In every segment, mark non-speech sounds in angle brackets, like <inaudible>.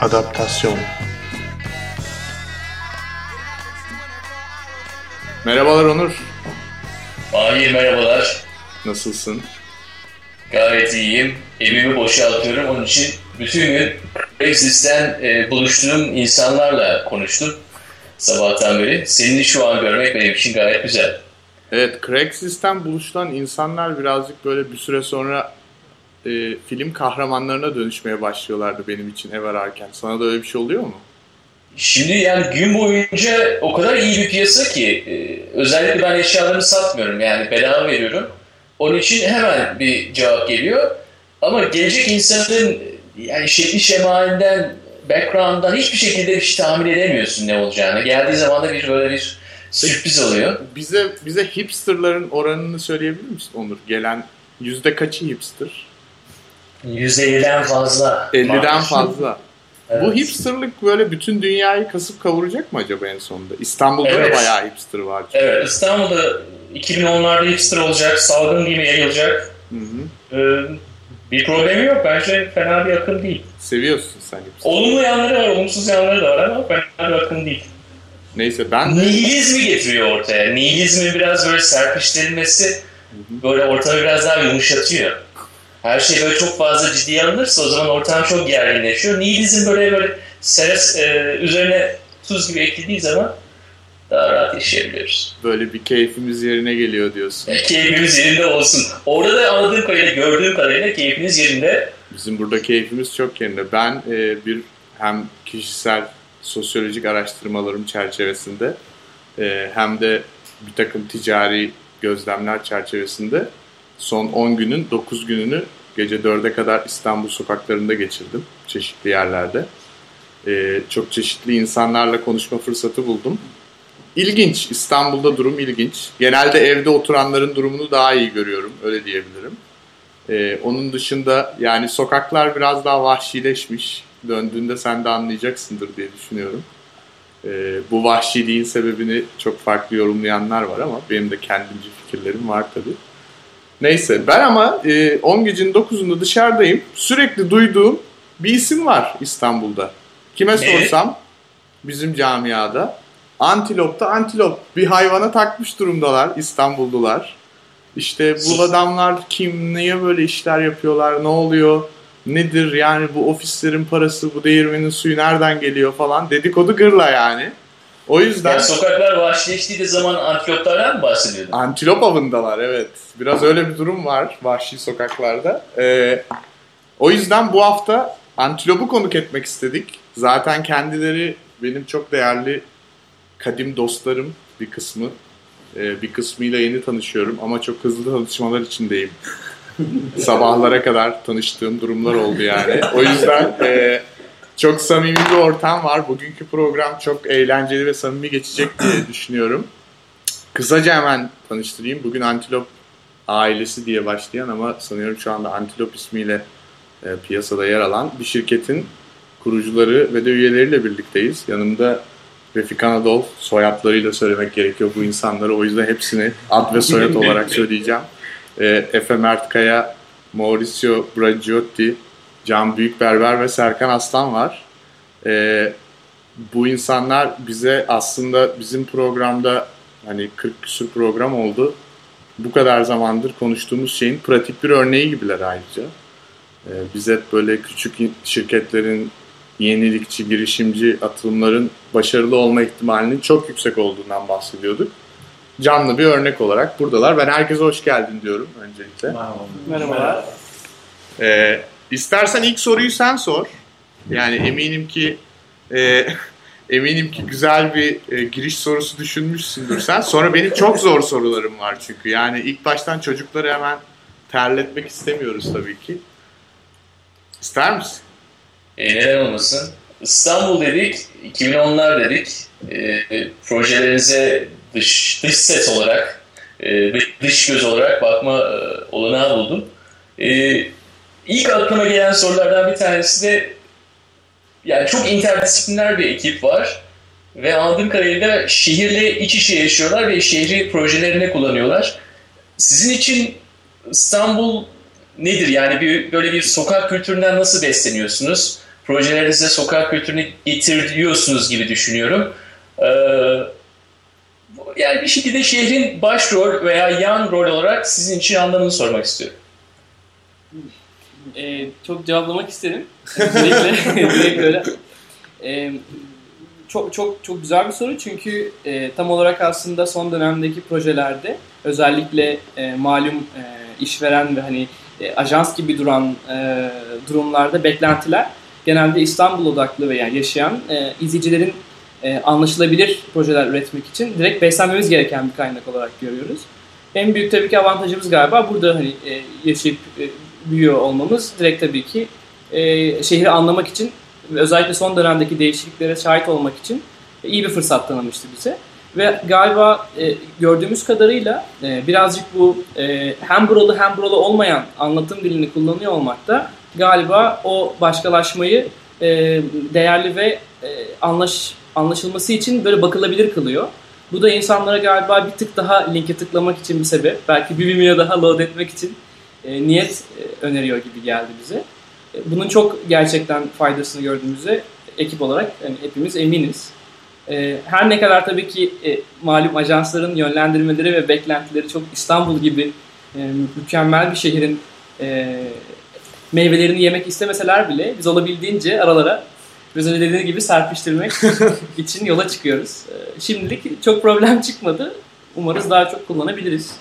Adaptasyon Merhabalar Onur. Mahir merhabalar. Nasılsın? Gayet iyiyim. Evimi boşaltıyorum. Onun için bütün gün Craigslist'ten e, buluştuğum insanlarla konuştum sabahtan beri. Seni şu an görmek benim için gayet güzel. Evet, Craigslist'ten buluşulan insanlar birazcık böyle bir süre sonra e, film kahramanlarına dönüşmeye başlıyorlardı benim için ev ararken. Sana da öyle bir şey oluyor mu? Şimdi yani gün boyunca o kadar iyi bir piyasa ki e, özellikle ben eşyalarımı satmıyorum yani bedava veriyorum. Onun için hemen bir cevap geliyor. Ama gelecek insanın yani şekli şemalinden, background'dan hiçbir şekilde hiç tahmin edemiyorsun ne olacağını. Geldiği zaman da bir böyle bir sürpriz oluyor. Bize bize hipsterların oranını söyleyebilir misin Onur? Gelen yüzde kaçı hipster? %50'den fazla. 50'den fazla. <laughs> Evet. Bu hipsterlık böyle bütün dünyayı kasıp kavuracak mı acaba en sonunda? İstanbul'da Evet. da bayağı hipster var. çünkü. Evet İstanbul'da 2010'larda hipster olacak, salgın gibi yayılacak. Hı hı. Ee, bir problemi yok. Bence fena bir akım değil. Seviyorsun sen hipster. Olumlu yanları var, olumsuz yanları da var ama fena bir akım değil. Neyse ben Nihilizmi getiriyor ortaya. Nihilizmin biraz böyle serpiştirilmesi böyle ortamı biraz daha yumuşatıyor. Her şey böyle çok fazla ciddiye alınırsa o zaman ortam çok gerginleşiyor. Nihilizm böyle böyle seres, e, üzerine tuz gibi eklediği zaman daha rahat yaşayabiliyoruz. böyle bir keyfimiz yerine geliyor diyorsun. <laughs> Keyfimiz yerinde olsun. Orada da anladığım kadarıyla, gördüğüm kadarıyla keyfiniz yerinde. Bizim burada keyfimiz çok yerinde. Ben e, bir hem kişisel sosyolojik araştırmalarım çerçevesinde e, hem de bir takım ticari gözlemler çerçevesinde son 10 günün 9 gününü gece 4'e kadar İstanbul sokaklarında geçirdim. Çeşitli yerlerde. E, çok çeşitli insanlarla konuşma fırsatı buldum. İlginç. İstanbul'da durum ilginç. Genelde evde oturanların durumunu daha iyi görüyorum. Öyle diyebilirim. Ee, onun dışında yani sokaklar biraz daha vahşileşmiş. Döndüğünde sen de anlayacaksındır diye düşünüyorum. Ee, bu vahşiliğin sebebini çok farklı yorumlayanlar var ama benim de kendimce fikirlerim var tabii. Neyse ben ama e, 10 gecenin 9'unda dışarıdayım. Sürekli duyduğum bir isim var İstanbul'da. Kime Ne? sorsam bizim camiada antilopta antilop bir hayvana takmış durumdalar İstanbullular. İşte bu adamlar kim, niye böyle işler yapıyorlar, ne oluyor, nedir yani bu ofislerin parası, bu değirmenin suyu nereden geliyor falan dedikodu gırla yani. O yüzden Yani sokaklar vahşileştiği zaman antiloplardan mı bahsediyordun? antilop avındalar evet. Biraz öyle bir durum var vahşi sokaklarda. Ee, o yüzden bu hafta antilopu konuk etmek istedik. Zaten kendileri benim çok değerli kadim dostlarım bir kısmı. Ee, bir kısmıyla yeni tanışıyorum ama çok hızlı tanışmalar içindeyim. <laughs> Sabahlara kadar tanıştığım durumlar oldu yani. O yüzden e, çok samimi bir ortam var. Bugünkü program çok eğlenceli ve samimi geçecek diye <clears throat> düşünüyorum. Kısaca hemen tanıştırayım. Bugün Antilop ailesi diye başlayan ama sanıyorum şu anda Antilop ismiyle e, piyasada yer alan bir şirketin kurucuları ve de üyeleriyle birlikteyiz. Yanımda Refik Anadol soyadlarıyla söylemek gerekiyor bu insanları. O yüzden hepsini ad ve soyad <laughs> olarak söyleyeceğim. E, Efe Mertkaya, Mauricio Bragiotti, Can Büyükberber ve Serkan Aslan var. E, bu insanlar bize aslında bizim programda hani 40 küsur program oldu. Bu kadar zamandır konuştuğumuz şeyin pratik bir örneği gibiler ayrıca. Ee, biz hep böyle küçük şirketlerin yenilikçi, girişimci atılımların başarılı olma ihtimalinin çok yüksek olduğundan bahsediyorduk. Canlı bir örnek olarak buradalar. Ben herkese hoş geldin diyorum öncelikle. Merhabalar. Ee, istersen ilk soruyu sen sor. Yani eminim ki e, <laughs> eminim ki güzel bir e, giriş sorusu düşünmüşsündür sen. Sonra benim çok zor sorularım var çünkü. Yani ilk baştan çocukları hemen terletmek istemiyoruz tabii ki. İster misin? E, neden olmasın? İstanbul dedik, 2010'lar dedik. E, e, projelerinize dış, dış ses olarak, e, dış göz olarak bakma e, olanağı buldum. E, ilk aklıma gelen sorulardan bir tanesi de yani çok interdisipliner bir ekip var. Ve anladığım kadarıyla şehirle iç içe yaşıyorlar ve şehri projelerine kullanıyorlar. Sizin için İstanbul nedir? Yani bir, böyle bir sokak kültüründen nasıl besleniyorsunuz? projelerinize sokak kültürünü getiriyorsunuz gibi düşünüyorum. Ee, yani bir şekilde şehrin başrol veya yan rol olarak sizin için anlamını sormak istiyorum. Ee, çok cevaplamak isterim. Direkt, <laughs> direkt öyle. Ee, çok çok çok güzel bir soru çünkü e, tam olarak aslında son dönemdeki projelerde özellikle e, malum e, işveren ve hani e, ajans gibi duran e, durumlarda beklentiler genelde İstanbul odaklı veya yaşayan e, izleyicilerin e, anlaşılabilir projeler üretmek için direkt beslenmemiz gereken bir kaynak olarak görüyoruz. En büyük tabii ki avantajımız galiba burada hani e, yaşayıp e, büyüyor olmamız direkt tabii ki e, şehri anlamak için özellikle son dönemdeki değişikliklere şahit olmak için iyi bir fırsat tanımıştı bize. Ve galiba e, gördüğümüz kadarıyla e, birazcık bu e, hem buralı hem buralı olmayan anlatım dilini kullanıyor olmak da galiba o başkalaşmayı e, değerli ve e, anlaş, anlaşılması için böyle bakılabilir kılıyor. Bu da insanlara galiba bir tık daha linke tıklamak için bir sebep. Belki bir Vimeo daha load etmek için e, niyet e, öneriyor gibi geldi bize. E, bunun çok gerçekten faydasını gördüğümüzde ekip olarak yani hepimiz eminiz. E, her ne kadar tabii ki e, malum ajansların yönlendirmeleri ve beklentileri çok İstanbul gibi e, mükemmel bir şehrin e, meyvelerini yemek istemeseler bile biz olabildiğince aralara biraz önce dediğim gibi serpiştirmek <laughs> için yola çıkıyoruz. E, şimdilik çok problem çıkmadı. Umarız daha çok kullanabiliriz.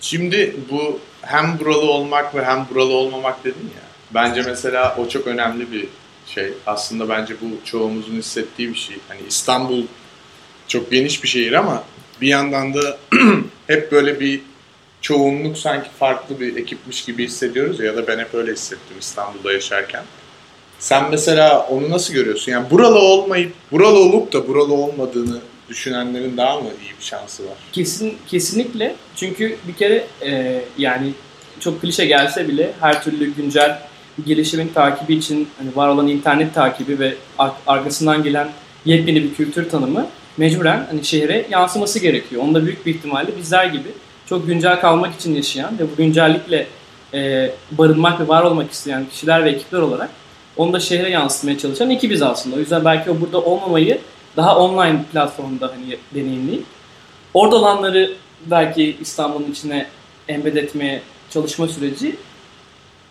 Şimdi bu hem buralı olmak ve hem buralı olmamak dedin ya. Bence mesela o çok önemli bir şey. Aslında bence bu çoğumuzun hissettiği bir şey. Hani İstanbul çok geniş bir şehir ama bir yandan da <clears throat> hep böyle bir çoğunluk sanki farklı bir ekipmiş gibi hissediyoruz ya, ya da ben hep öyle hissettim İstanbul'da yaşarken. Sen mesela onu nasıl görüyorsun? Yani buralı olmayıp, buralı olup da buralı olmadığını düşünenlerin daha mı iyi bir şansı var? Kesin kesinlikle. Çünkü bir kere e, yani çok klişe gelse bile her türlü güncel gelişimin takibi için hani var olan internet takibi ve ar- arkasından gelen yepyeni bir kültür tanımı mecburen hani şehre yansıması gerekiyor. Onda büyük bir ihtimalle bizler gibi çok güncel kalmak için yaşayan ve bu güncellikle e, barınmak ve var olmak isteyen kişiler ve ekipler olarak onu da şehre yansıtmaya çalışan ekibiz aslında. O yüzden belki o burada olmamayı daha online platformda hani deneyimleyip orada olanları belki İstanbul'un içine embed etmeye çalışma süreci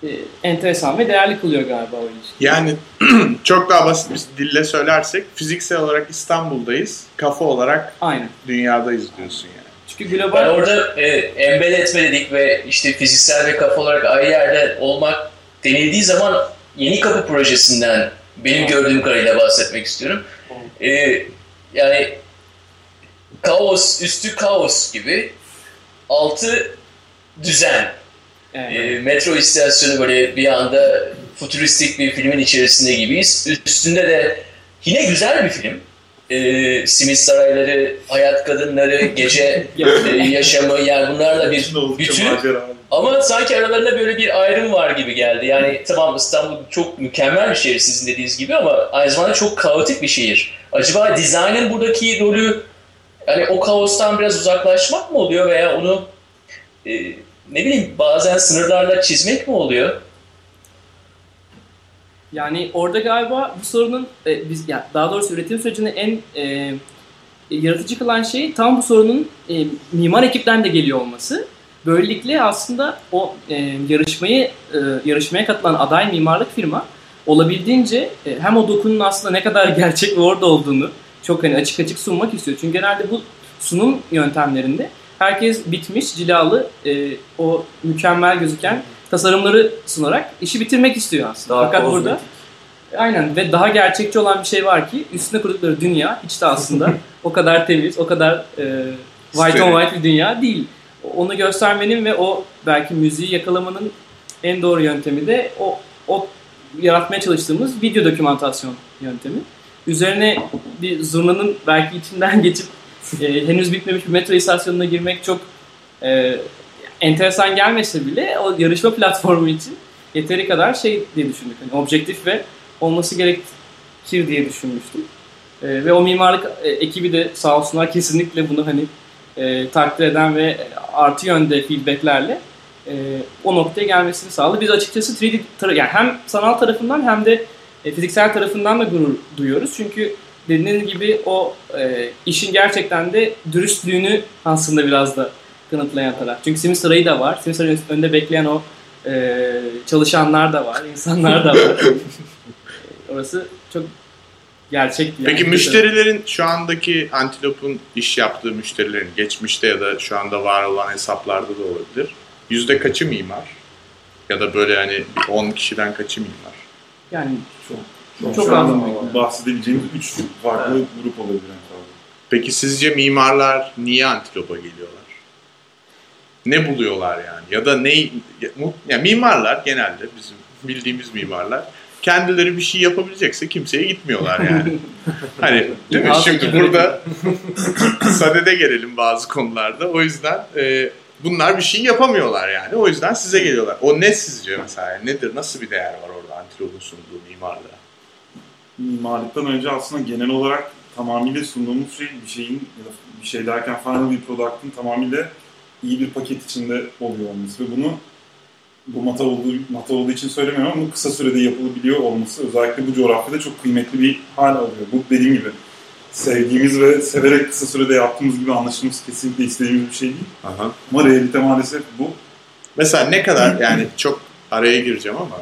e, enteresan ve değerli kılıyor galiba o ilişki. Yani <clears throat> çok daha basit bir dille söylersek fiziksel olarak İstanbul'dayız, kafa olarak Aynen. dünyadayız diyorsun yani. Çünkü global... Ben orada e, embed etme dedik ve işte fiziksel ve kafa olarak ayrı yerde olmak denildiği zaman Yeni Kapı projesinden benim gördüğüm kadarıyla bahsetmek istiyorum. E, yani kaos üstü kaos gibi altı düzen. Evet. E, metro istasyonu böyle bir anda futuristik bir filmin içerisinde gibiyiz. Üstünde de yine güzel bir film. E, simit sarayları, hayat kadınları, gece <laughs> e, yaşamı yani bunlarla bir bütün. Ama sanki aralarında böyle bir ayrım var gibi geldi. Yani tamam İstanbul çok mükemmel bir şehir sizin dediğiniz gibi ama aynı zamanda çok kaotik bir şehir. Acaba dizaynın buradaki rolü yani o kaostan biraz uzaklaşmak mı oluyor veya onu e, ne bileyim bazen sınırlarla çizmek mi oluyor? Yani orada galiba bu sorunun e, biz yani daha doğrusu üretim sürecinde en e, yaratıcı kılan şey tam bu sorunun e, mimar ekipten de geliyor olması. Böylelikle aslında o e, yarışmayı e, yarışmaya katılan aday mimarlık firma olabildiğince e, hem o dokunun aslında ne kadar <laughs> gerçek ve orada olduğunu çok hani açık açık sunmak istiyor. Çünkü genelde bu sunum yöntemlerinde herkes bitmiş, cilalı, e, o mükemmel gözüken tasarımları sunarak işi bitirmek istiyor aslında. Daha Fakat kozmetik. burada aynen ve daha gerçekçi olan bir şey var ki üstüne kurdukları dünya hiç de aslında <laughs> o kadar temiz, o kadar e, white on white bir dünya değil. Onu göstermenin ve o belki müziği yakalamanın en doğru yöntemi de o, o yaratmaya çalıştığımız video dokümantasyon yöntemi. Üzerine bir zurnanın belki içinden <laughs> geçip e, henüz bitmemiş bir metro istasyonuna girmek çok e, enteresan gelmese bile o yarışma platformu için yeteri kadar şey diye düşündük. Hani objektif ve olması gerekir diye düşünmüştüm. E, ve o mimarlık e, ekibi de sağ olsunlar kesinlikle bunu hani e, takdir eden ve artı yönde feedbacklerle e, o noktaya gelmesini sağladı. Biz açıkçası 3D tar- yani hem sanal tarafından hem de e, fiziksel tarafından da gurur duyuyoruz. Çünkü dediğiniz gibi o e, işin gerçekten de dürüstlüğünü aslında biraz da kanıtlayan taraf. Çünkü simit sarayı da var. Simit sarayının önünde bekleyen o e, çalışanlar da var, insanlar da var. <laughs> Orası gerçek. Yani. Peki müşterilerin şu andaki Antilop'un iş yaptığı müşterilerin geçmişte ya da şu anda var olan hesaplarda da olabilir. Yüzde kaçı mimar? Ya da böyle hani 10 kişiden kaçı mimar? Yani Çok, Çok çok az mı? bahsedebileceğimiz üç farklı grup olabilir. Peki sizce mimarlar niye Antilop'a geliyorlar? Ne buluyorlar yani? Ya da ne ya, mu- ya mimarlar genelde bizim bildiğimiz mimarlar kendileri bir şey yapabilecekse kimseye gitmiyorlar yani. <laughs> hani değil mi? Şimdi burada <laughs> sadede gelelim bazı konularda. O yüzden e, bunlar bir şey yapamıyorlar yani. O yüzden size geliyorlar. O ne sizce mesela? Nedir? Nasıl bir değer var orada Antilop'un sunduğu mimarlığa? Mimarlıktan önce aslında genel olarak tamamıyla sunduğumuz şey bir şeyin bir şey derken final bir product'ın tamamıyla iyi bir paket içinde oluyor olması ve bunu bu mata olduğu, mata olduğu için söylemiyorum ama bu kısa sürede yapılabiliyor olması özellikle bu coğrafyada çok kıymetli bir hal alıyor. Bu dediğim gibi sevdiğimiz ve severek kısa sürede yaptığımız gibi anlaşılması kesinlikle istediğimiz bir şey değil. Aha. Ama realite maalesef bu. Mesela ne kadar yani çok araya gireceğim ama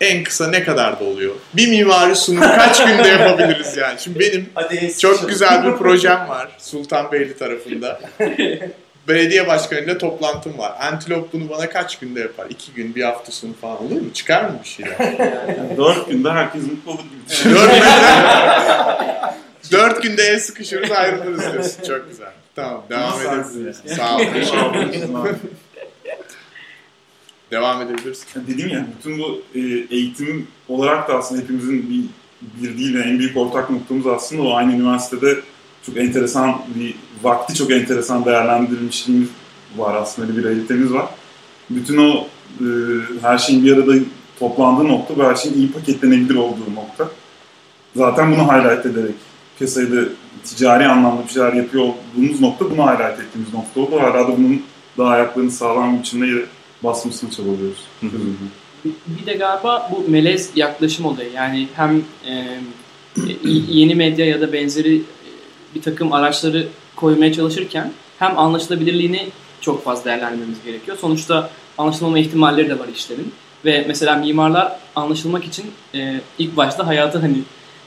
en kısa ne kadar da oluyor? Bir mimari sunum kaç günde yapabiliriz yani? Şimdi benim Hadi çok güzel bir projem var Sultanbeyli tarafında. <laughs> Belediye başkanıyla toplantım var. Antilop bunu bana kaç günde yapar? İki gün, bir hafta sonu falan olur mu? Çıkar mı bir şeyler? <laughs> Yani dört günde herkes mutlu olur gibi düşünüyorum. Dört günde, dört günde el sıkışırız ayrılırız diyorsun. Çok güzel. Tamam devam edebiliriz. Sağ ol. teşekkür ederim. Teşekkür ederim. Devam edebiliriz. Dediğim ya bütün bu e, eğitim olarak da aslında hepimizin bir, bir değil en büyük ortak noktamız aslında o aynı üniversitede çok enteresan bir vakti çok enteresan değerlendirilmişliğimiz var aslında bir realitemiz var. Bütün o e, her şeyin bir arada toplandığı nokta ve her şeyin iyi paketlenebilir olduğu nokta. Zaten bunu highlight ederek piyasayı da ticari anlamda bir şeyler yapıyor olduğumuz nokta bunu highlight ettiğimiz nokta oldu. Hala da bunun daha ayaklarını sağlam bir biçimde basmasını çabalıyoruz. Hı hı. Bir de galiba bu melez yaklaşım olayı. Yani hem e, yeni medya ya da benzeri bir takım araçları koymaya çalışırken hem anlaşılabilirliğini çok fazla değerlendirmemiz gerekiyor. Sonuçta anlaşılmama ihtimalleri de var işlerin. Ve mesela mimarlar anlaşılmak için e, ilk başta hayatı hani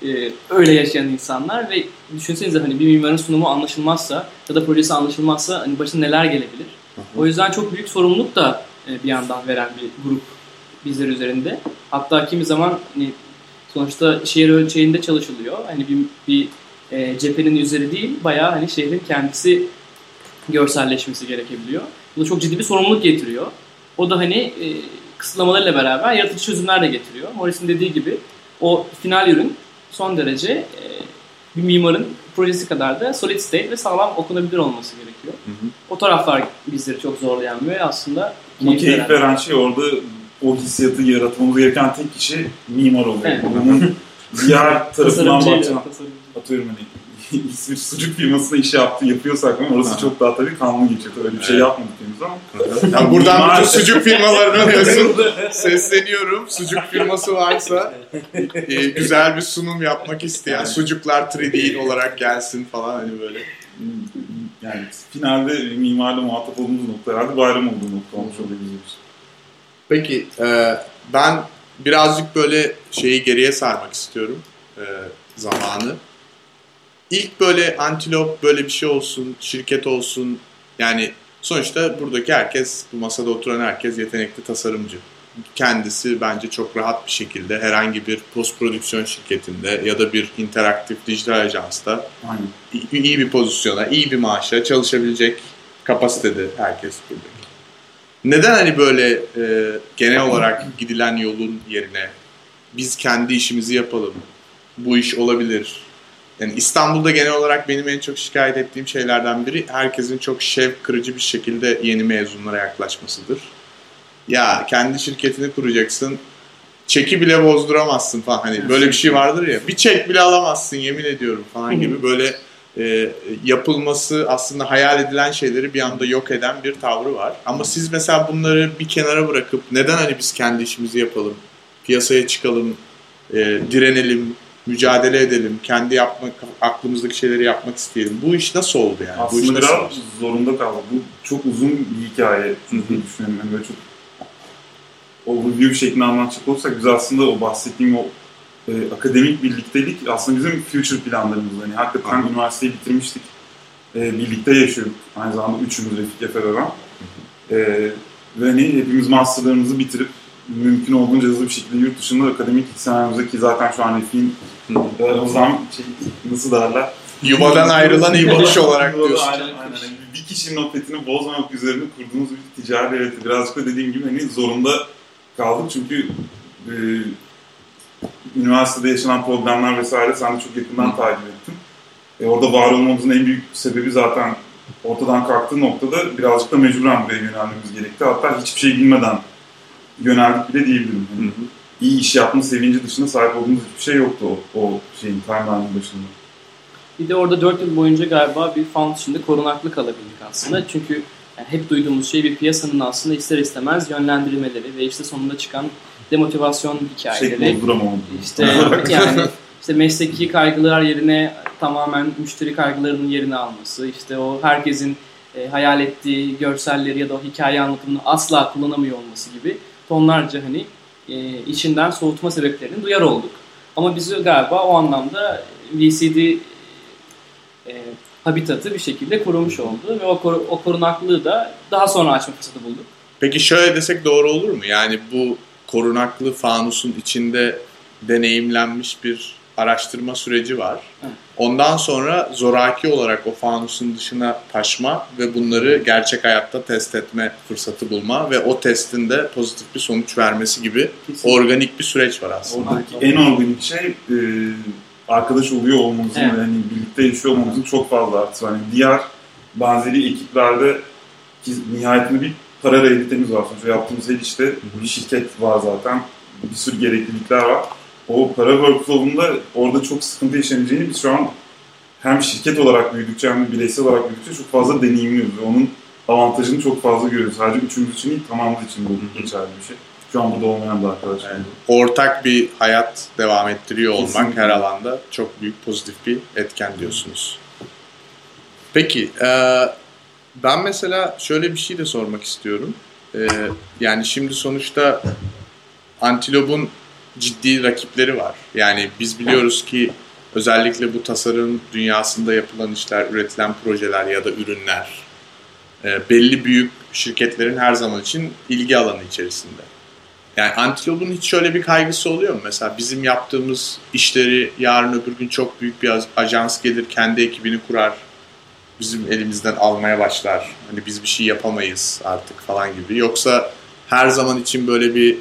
e, öyle yaşayan insanlar ve düşünsenize hani bir mimarın sunumu anlaşılmazsa ya da projesi anlaşılmazsa hani başına neler gelebilir. O yüzden çok büyük sorumluluk da e, bir yandan veren bir grup bizler üzerinde. Hatta kimi zaman hani sonuçta şehir ölçeğinde çalışılıyor. Hani bir, bir e, cephenin üzeri değil, bayağı hani şehrin kendisi görselleşmesi gerekebiliyor. Bu da çok ciddi bir sorumluluk getiriyor. O da hani e, kısıtlamalarıyla beraber yaratıcı çözümler de getiriyor. Morris'in dediği gibi o final ürün son derece e, bir mimarın projesi kadar da solid state ve sağlam okunabilir olması gerekiyor. Hı hı. O taraflar bizleri çok zorlayan ve aslında keyif keyif veren. veren şey orada o hissiyatı yaratmamız gereken tek kişi mimar oluyor. Evet. Bunun diğer <laughs> tarafından bakacağım. Atıyorum hani <laughs> bir sucuk firmasında iş yaptı, yapıyorsak ama orası çok daha tabii kanlı geçiyor. Öyle bir şey Evet. yapmadık henüz ama. Ya buradan bütün sucuk firmalarına diyorsun. <laughs> Sesleniyorum. Sucuk firması varsa e, güzel bir sunum yapmak isteyen sucuklar 3D olarak gelsin falan hani böyle. Yani finalde mimarla muhatap olduğumuz nokta herhalde bayram olduğu nokta olmuş oluyor bizim için. Peki e, ben birazcık böyle şeyi geriye sarmak istiyorum e, zamanı. İlk böyle antilop böyle bir şey olsun, şirket olsun. Yani sonuçta buradaki herkes, bu masada oturan herkes yetenekli tasarımcı. Kendisi bence çok rahat bir şekilde herhangi bir post prodüksiyon şirketinde ya da bir interaktif dijital ajansta Aynen. iyi bir pozisyona, iyi bir maaşa çalışabilecek kapasitede herkes buradaki. Neden hani böyle e, genel olarak gidilen yolun yerine biz kendi işimizi yapalım, bu iş olabilir. Yani İstanbul'da genel olarak benim en çok şikayet ettiğim şeylerden biri herkesin çok şevk kırıcı bir şekilde yeni mezunlara yaklaşmasıdır. Ya kendi şirketini kuracaksın, çeki bile bozduramazsın falan. Hani böyle bir şey vardır ya. Bir çek bile alamazsın yemin ediyorum falan gibi böyle e, yapılması aslında hayal edilen şeyleri bir anda yok eden bir tavrı var. Ama siz mesela bunları bir kenara bırakıp neden hani biz kendi işimizi yapalım, piyasaya çıkalım e, direnelim, mücadele edelim, kendi yapmak, aklımızdaki şeyleri yapmak isteyelim. Bu iş nasıl oldu yani? Aslında bu iş nasıl zorunda kaldı. Bu çok uzun bir hikaye diye düşünüyorum. Yani böyle çok overview şeklinde anlatacak olursak biz aslında o bahsettiğim o e, akademik birliktelik aslında bizim future planlarımız. Yani hakikaten Hı. üniversiteyi bitirmiştik. E, birlikte yaşıyorduk. Aynı zamanda üçümüz Refik Efe ve ben. E, ve hani hepimiz masterlarımızı bitirip mümkün olduğunca hızlı bir şekilde yurt dışında akademik senaryomuza ki zaten şu an Refik'in o zaman şey, nasıl derler? Yuvadan ayrılan iyi bakış olarak diyorsun. Aynen, aynen. Bir kişinin o petini bozmamak üzerine kurduğumuz bir ticari evet. Birazcık da dediğim gibi hani zorunda kaldık çünkü e, üniversitede yaşanan problemler vesaire sen de çok yakından takip ettin. E, orada var olmamızın en büyük sebebi zaten ortadan kalktığı noktada birazcık da mecburen buraya yönelmemiz gerekti. Hatta hiçbir şey bilmeden yöneldik bile diyebilirim. Yani iyi iş yapma sevinci dışında sahip olduğumuz hiçbir şey yoktu o, o şeyin timeline'ın başında. Bir de orada 4 yıl boyunca galiba bir fund içinde korunaklı kalabildik aslında. Çünkü yani hep duyduğumuz şey bir piyasanın aslında ister istemez yönlendirmeleri ve işte sonunda çıkan demotivasyon Şey hikayeleri. bozduramamadım. İşte <laughs> yani işte mesleki kaygılar yerine tamamen müşteri kaygılarının yerini alması, işte o herkesin e, hayal ettiği görselleri ya da o hikaye anlatımını asla kullanamıyor olması gibi tonlarca hani e, içinden soğutma sebeplerini duyar olduk. Ama bizi galiba o anlamda VCD e, habitatı bir şekilde korumuş oldu ve o, koru, o korunaklığı da daha sonra açma fırsatı bulduk. Peki şöyle desek doğru olur mu? Yani bu korunaklı fanusun içinde deneyimlenmiş bir araştırma süreci var. Ondan sonra zoraki olarak o fanusun dışına taşma ve bunları gerçek hayatta test etme fırsatı bulma ve o testin de pozitif bir sonuç vermesi gibi organik bir süreç var aslında. Oradaki en organik şey e, arkadaş oluyor olmamızın Evet. ve hani birlikte yaşıyor olmamızın çok fazla artısı. Hani diğer benzeri ekiplerde ki nihayetinde bir para realitemiz var. Sonuçta yaptığımız her işte bir şirket var zaten. Bir sürü gereklilikler var. O para workflow'unda orada çok sıkıntı yaşanabileceğini biz şu an hem şirket olarak büyüdükçe hem de bireysel olarak büyüdükçe çok fazla deneyimliyoruz. Ve onun avantajını çok fazla görüyoruz. Sadece üçümüz için değil tamamımız için bu geçerli bir şey. Şu an burada olmayan da arkadaşlar. Yani ortak bir hayat devam ettiriyor olmak Kesinlikle. her alanda çok büyük pozitif bir etken diyorsunuz. Peki, e, ben mesela şöyle bir şey de sormak istiyorum. E, yani şimdi sonuçta Antilop'un ciddi rakipleri var. Yani biz biliyoruz ki özellikle bu tasarım dünyasında yapılan işler, üretilen projeler ya da ürünler e, belli büyük şirketlerin her zaman için ilgi alanı içerisinde. Yani Antilop'un hiç şöyle bir kaygısı oluyor mu? Mesela bizim yaptığımız işleri yarın öbür gün çok büyük bir ajans gelir, kendi ekibini kurar, bizim elimizden almaya başlar. Hani biz bir şey yapamayız artık falan gibi. Yoksa her zaman için böyle bir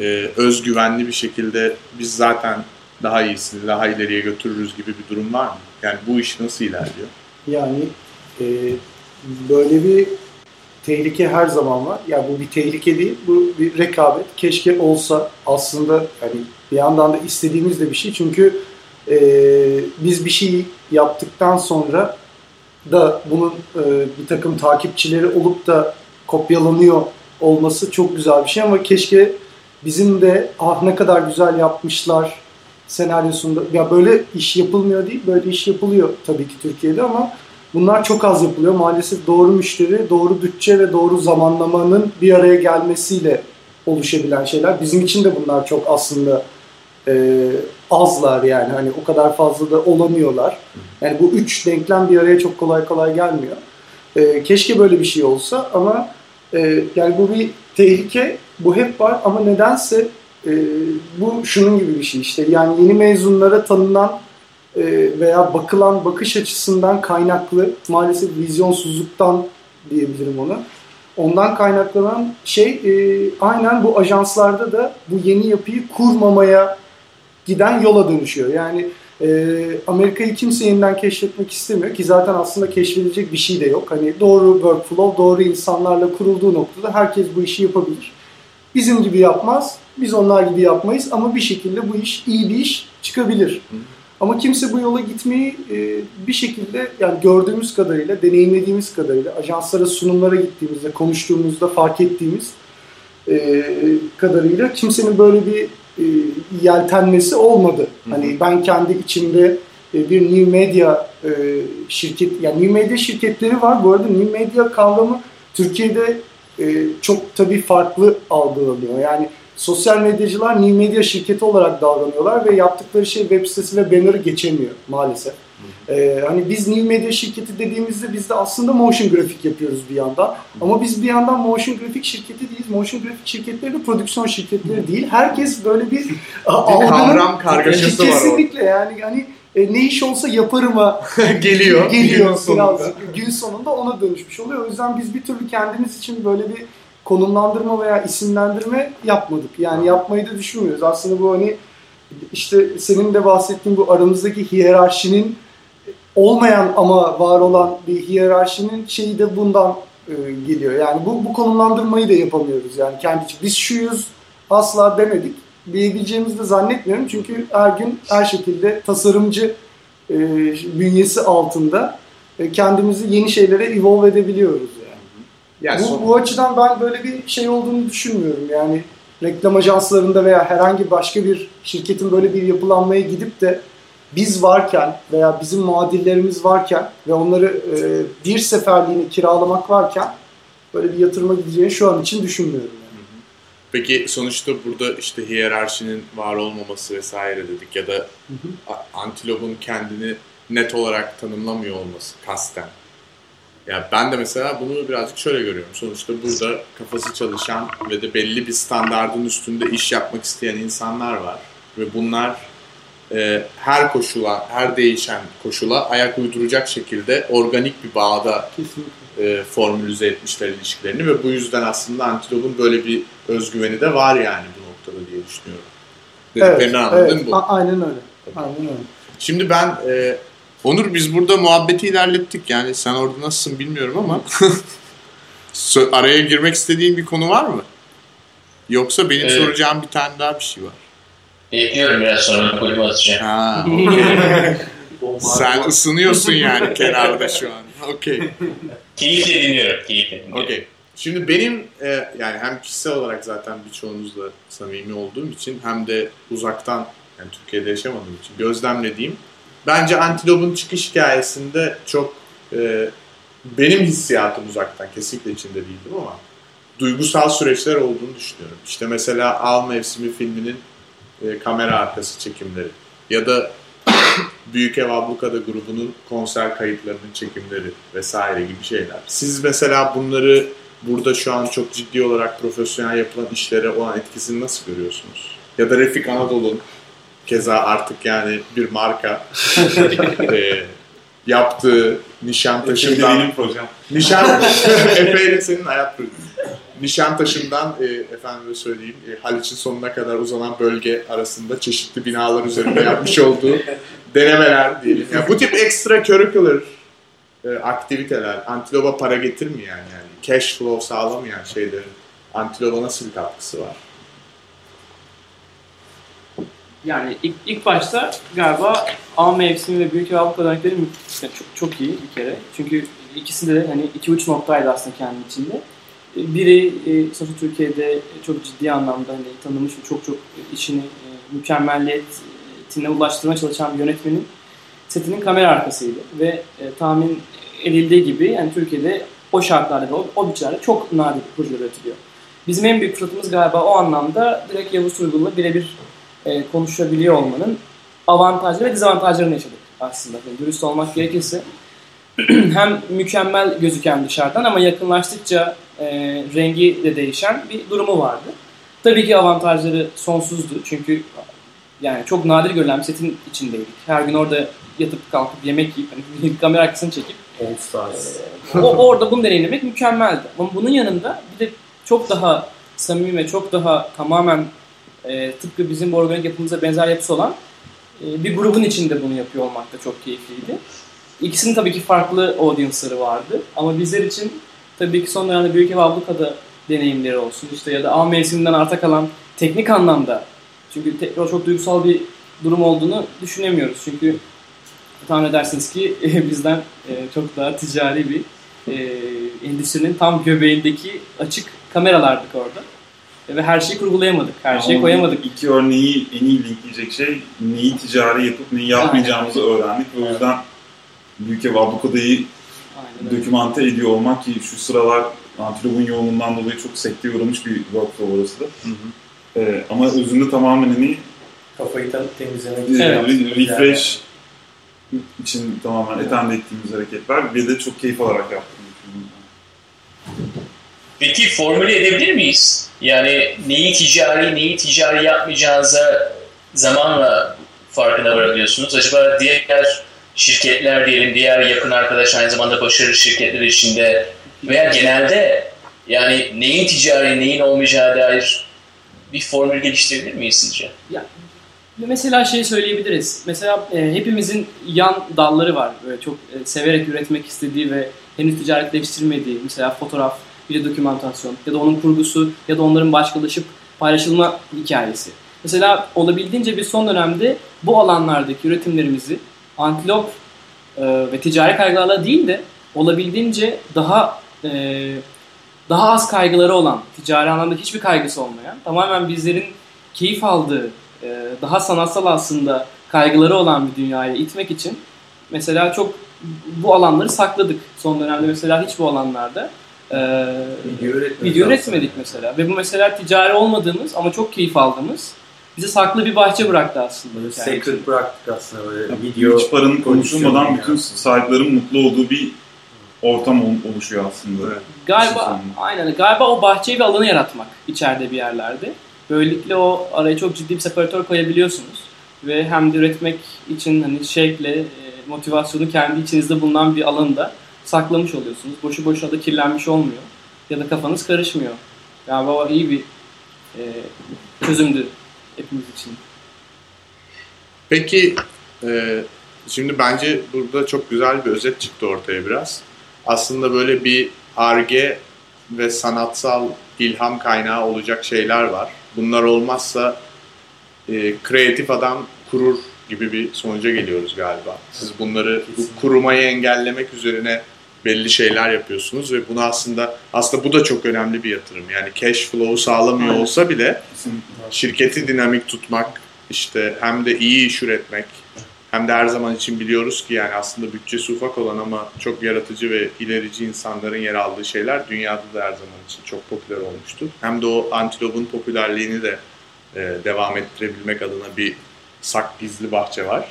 e, özgüvenli bir şekilde biz zaten daha iyisini, daha ileriye götürürüz gibi bir durum var mı? Yani bu iş nasıl ilerliyor? Yani e, böyle bir tehlike her zaman var. Yani bu bir tehlike değil, bu bir rekabet. Keşke olsa aslında hani bir yandan da istediğimiz de bir şey. Çünkü e, biz bir şey yaptıktan sonra da bunun e, bir takım takipçileri olup da kopyalanıyor olması çok güzel bir şey ama keşke bizim de ah ne kadar güzel yapmışlar senaryosunda ya böyle iş yapılmıyor değil böyle iş yapılıyor tabii ki Türkiye'de ama bunlar çok az yapılıyor. Maalesef doğru müşteri, doğru bütçe ve doğru zamanlamanın bir araya gelmesiyle oluşabilen şeyler. Bizim için de bunlar çok aslında e, azlar yani hani o kadar fazla da olamıyorlar. Yani bu üç denklem bir araya çok kolay kolay gelmiyor. E, keşke böyle bir şey olsa ama e, yani bu bir tehlike, bu hep var ama nedense e, bu şunun gibi bir şey işte yani yeni mezunlara tanınan e, veya bakılan bakış açısından kaynaklı maalesef vizyonsuzluktan diyebilirim ona. Ondan kaynaklanan şey e, aynen bu ajanslarda da bu yeni yapıyı kurmamaya giden yola dönüşüyor. Yani e, Amerika'yı kimse yeniden keşfetmek istemiyor ki zaten aslında keşfedilecek bir şey de yok. Hani doğru workflow, doğru insanlarla kurulduğu noktada herkes bu işi yapabilir. Bizim gibi yapmaz, biz onlar gibi yapmayız ama bir şekilde bu iş iyi bir iş çıkabilir. Ama kimse bu yola gitmeyi e, bir şekilde yani gördüğümüz kadarıyla, deneyimlediğimiz kadarıyla, ajanslara sunumlara gittiğimizde, konuştuğumuzda fark ettiğimiz e, kadarıyla kimsenin böyle bir e, yeltenmesi olmadı. Hani ben kendi içimde e, bir new medya e, şirket, yani new medya şirketleri var. Bu arada new medya kavramı Türkiye'de e, çok tabii farklı algılanıyor. Yani sosyal medyacılar new medya şirketi olarak davranıyorlar ve yaptıkları şey web sitesi ve banner'ı geçemiyor maalesef. Ee, hani biz new medya şirketi dediğimizde biz de aslında motion grafik yapıyoruz bir yandan. Ama biz bir yandan motion grafik şirketi değiliz. Motion grafik şirketleri de prodüksiyon şirketleri değil. Herkes böyle bir, <laughs> bir kavram kargaşası var Kesinlikle yani hani e, ne iş olsa yaparıma <laughs> geliyor. Geliyor gün sonunda. Gün sonunda ona dönüşmüş oluyor. O yüzden biz bir türlü kendimiz için böyle bir konumlandırma veya isimlendirme yapmadık. Yani yapmayı da düşünmüyoruz. Aslında bu hani işte senin de bahsettiğin bu aramızdaki hiyerarşinin olmayan ama var olan bir hiyerarşinin şeyi de bundan e, geliyor. Yani bu, bu konumlandırmayı da yapamıyoruz. Yani kendi biz şuyuz asla demedik. Diyebileceğimizi de zannetmiyorum. Çünkü her gün her şekilde tasarımcı e, bünyesi altında e, kendimizi yeni şeylere evolve edebiliyoruz. Yani bu, son... bu açıdan ben böyle bir şey olduğunu düşünmüyorum. Yani reklam ajanslarında veya herhangi başka bir şirketin böyle bir yapılanmaya gidip de biz varken veya bizim muadillerimiz varken ve onları e, bir seferliğine kiralamak varken böyle bir yatırıma gideceğini şu an için düşünmüyorum. Yani. Peki sonuçta burada işte hiyerarşinin var olmaması vesaire dedik ya da hı hı. Antilop'un kendini net olarak tanımlamıyor olması kasten. Ya ben de mesela bunu birazcık şöyle görüyorum. Sonuçta burada kafası çalışan ve de belli bir standardın üstünde iş yapmak isteyen insanlar var. Ve bunlar e, her koşula, her değişen koşula ayak uyduracak şekilde organik bir bağda e, formülize etmişler ilişkilerini ve bu yüzden aslında Antilop'un böyle bir özgüveni de var yani bu noktada diye düşünüyorum. Dediklerini evet, anladın evet. bu. A- aynen öyle. Aynen öyle. Şimdi ben e, Onur biz burada muhabbeti ilerlettik yani sen orada nasılsın bilmiyorum ama <laughs> araya girmek istediğin bir konu var mı? Yoksa benim evet. soracağım bir tane daha bir şey var. Bekliyorum biraz sonra golümü atacağım. Ha, <laughs> okay. Sen ısınıyorsun yani kenarda şu an. Okey. Keyifle dinliyorum. Keyifle dinliyorum. Okey. Şimdi benim e, yani hem kişisel olarak zaten birçoğunuzla samimi olduğum için hem de uzaktan yani Türkiye'de yaşamadığım için gözlemlediğim bence Antilop'un çıkış hikayesinde çok e, benim hissiyatım uzaktan kesinlikle içinde değildim ama duygusal süreçler olduğunu düşünüyorum. İşte mesela Al Mevsimi filminin e, kamera arkası çekimleri ya da <coughs> Büyük Ev Ablukada grubunun konser kayıtlarının çekimleri vesaire gibi şeyler. Siz mesela bunları burada şu an çok ciddi olarak profesyonel yapılan işlere olan etkisini nasıl görüyorsunuz? Ya da Refik Anadolu'nun keza artık yani bir marka <laughs> e, yaptığı Nişantaşı'ndan benim projem. Nişan <laughs> ile senin hayat projesi. Nişantaşı'ndan e, efendime söyleyeyim e, Haliç'in sonuna kadar uzanan bölge arasında çeşitli binalar üzerinde <laughs> yapmış olduğu denemeler diyelim. Yani bu tip ekstra curricular e, aktiviteler Antilop'a para getirmeyen yani cash flow sağlamayan şeylerin Antilop'a nasıl bir katkısı var? Yani ilk, ilk başta galiba A mevsimi ve Büyük Avrupa dernekleri çok, çok iyi bir kere. Çünkü ikisi de hani iki uç noktaydı aslında kendi içinde. Biri e, sonuçta Türkiye'de çok ciddi anlamda hani tanınmış ve çok çok işini e, mükemmelliyetine ulaştırmaya çalışan bir yönetmenin setinin kamera arkasıydı. Ve e, tahmin edildiği gibi yani Türkiye'de o şartlarda ve o, bütçelerde çok nadir projeler üretiliyor. Bizim en büyük fırsatımız galiba o anlamda direkt Yavuz Turgul'la birebir e, konuşabiliyor olmanın avantajları ve dezavantajlarını yaşadık aslında. Yani dürüst olmak gerekirse <clears throat> hem mükemmel gözüken dışarıdan ama yakınlaştıkça e, rengi de değişen bir durumu vardı. Tabii ki avantajları sonsuzdu çünkü yani çok nadir görülen bir setin içindeydik. Her gün orada yatıp kalkıp yemek yiyip hani, <laughs> kamera arkasını çekip e, o, orada bunu deneyimlemek mükemmeldi. Ama bunun yanında bir de çok daha samimi ve çok daha tamamen e, tıpkı bizim bu organik yapımıza benzer yapısı olan e, bir grubun içinde bunu yapıyor olmak da çok keyifliydi. İkisinin tabii ki farklı audience'ları vardı ama bizler için tabii ki son dönemde Büyük Ev Abluka'da deneyimleri olsun işte ya da A mevsiminden arta kalan teknik anlamda çünkü tekrar çok duygusal bir durum olduğunu düşünemiyoruz. Çünkü tahmin edersiniz ki <laughs> bizden e, çok daha ticari bir e, endüstrinin tam göbeğindeki açık kameralardık orada. ve her şeyi kurgulayamadık. Her şeyi Ama koyamadık. İki örneği en iyi linkleyecek şey neyi ticari yapıp neyi yapmayacağımızı öğrendik. Ve o yüzden Büyük Ev Ablukada'yı Aynen. Dokümante ediyor olmak ki şu sıralar Antilop'un yoğunluğundan dolayı çok sekteye uğramış bir workflow orası da. Ee, ama özünde tamamen hani Kafayı temizlemek e, için Evet. refresh yerler. için tamamen etende ettiğimiz hareketler ve de çok keyif alarak yaptığımız düşünüyorum. Peki formüle edebilir miyiz? Yani neyi ticari, neyi ticari yapmayacağınıza zamanla farkına varabiliyorsunuz. Acaba diğer şirketler diyelim, diğer yakın arkadaş aynı zamanda başarılı şirketler içinde veya genelde yani neyin ticari, neyin olmayacağı dair bir formül geliştirebilir miyiz sizce? Ve Mesela şey söyleyebiliriz. Mesela e, hepimizin yan dalları var. Böyle çok e, severek üretmek istediği ve henüz ticaretleştirmediği. Mesela fotoğraf, video dokümantasyon ya da onun kurgusu ya da onların başkalaşıp paylaşılma hikayesi. Mesela olabildiğince bir son dönemde bu alanlardaki üretimlerimizi antilop e, ve ticari kaygılarla değil de olabildiğince daha e, daha az kaygıları olan, ticari anlamda hiçbir kaygısı olmayan, tamamen bizlerin keyif aldığı, e, daha sanatsal aslında kaygıları olan bir dünyaya itmek için mesela çok bu alanları sakladık. Son dönemde mesela hiç bu alanlarda e, Video video üretmedik mesela. Ve bu mesela ticari olmadığımız ama çok keyif aldığımız bize saklı bir bahçe bıraktı aslında. Böyle sacred bıraktık aslında böyle Yani video. hiç paranın konuşulmadan prodüksiyonu bütün yani. sahiplerin mutlu olduğu bir ortam ol- oluşuyor aslında. Galiba aynen galiba o bahçeyi ve alanı yaratmak içeride bir yerlerde. Böylelikle o araya çok ciddi bir separatör koyabiliyorsunuz. Ve hem de üretmek için hani şevkle, e, motivasyonu kendi içinizde bulunan bir alanda saklamış oluyorsunuz. Boşu boşuna da kirlenmiş olmuyor. Ya da kafanız karışmıyor. Galiba o iyi bir e, çözümdü hepimiz için. Peki e, şimdi bence burada çok güzel bir özet çıktı ortaya biraz. Aslında böyle bir arge ve sanatsal ilham kaynağı olacak şeyler var. Bunlar olmazsa e, kreatif adam kurur gibi bir sonuca geliyoruz galiba. Siz bunları bu kurumayı engellemek üzerine belli şeyler yapıyorsunuz ve bunu aslında aslında bu da çok önemli bir yatırım. Yani cash flow sağlamıyor Aynen. olsa bile şirketi dinamik tutmak, işte hem de iyi iş üretmek, hem de her zaman için biliyoruz ki yani aslında bütçesi ufak olan ama çok yaratıcı ve ilerici insanların yer aldığı şeyler dünyada da her zaman için çok popüler olmuştur. Hem de o Antilop'un popülerliğini de e, devam ettirebilmek adına bir sak gizli bahçe var.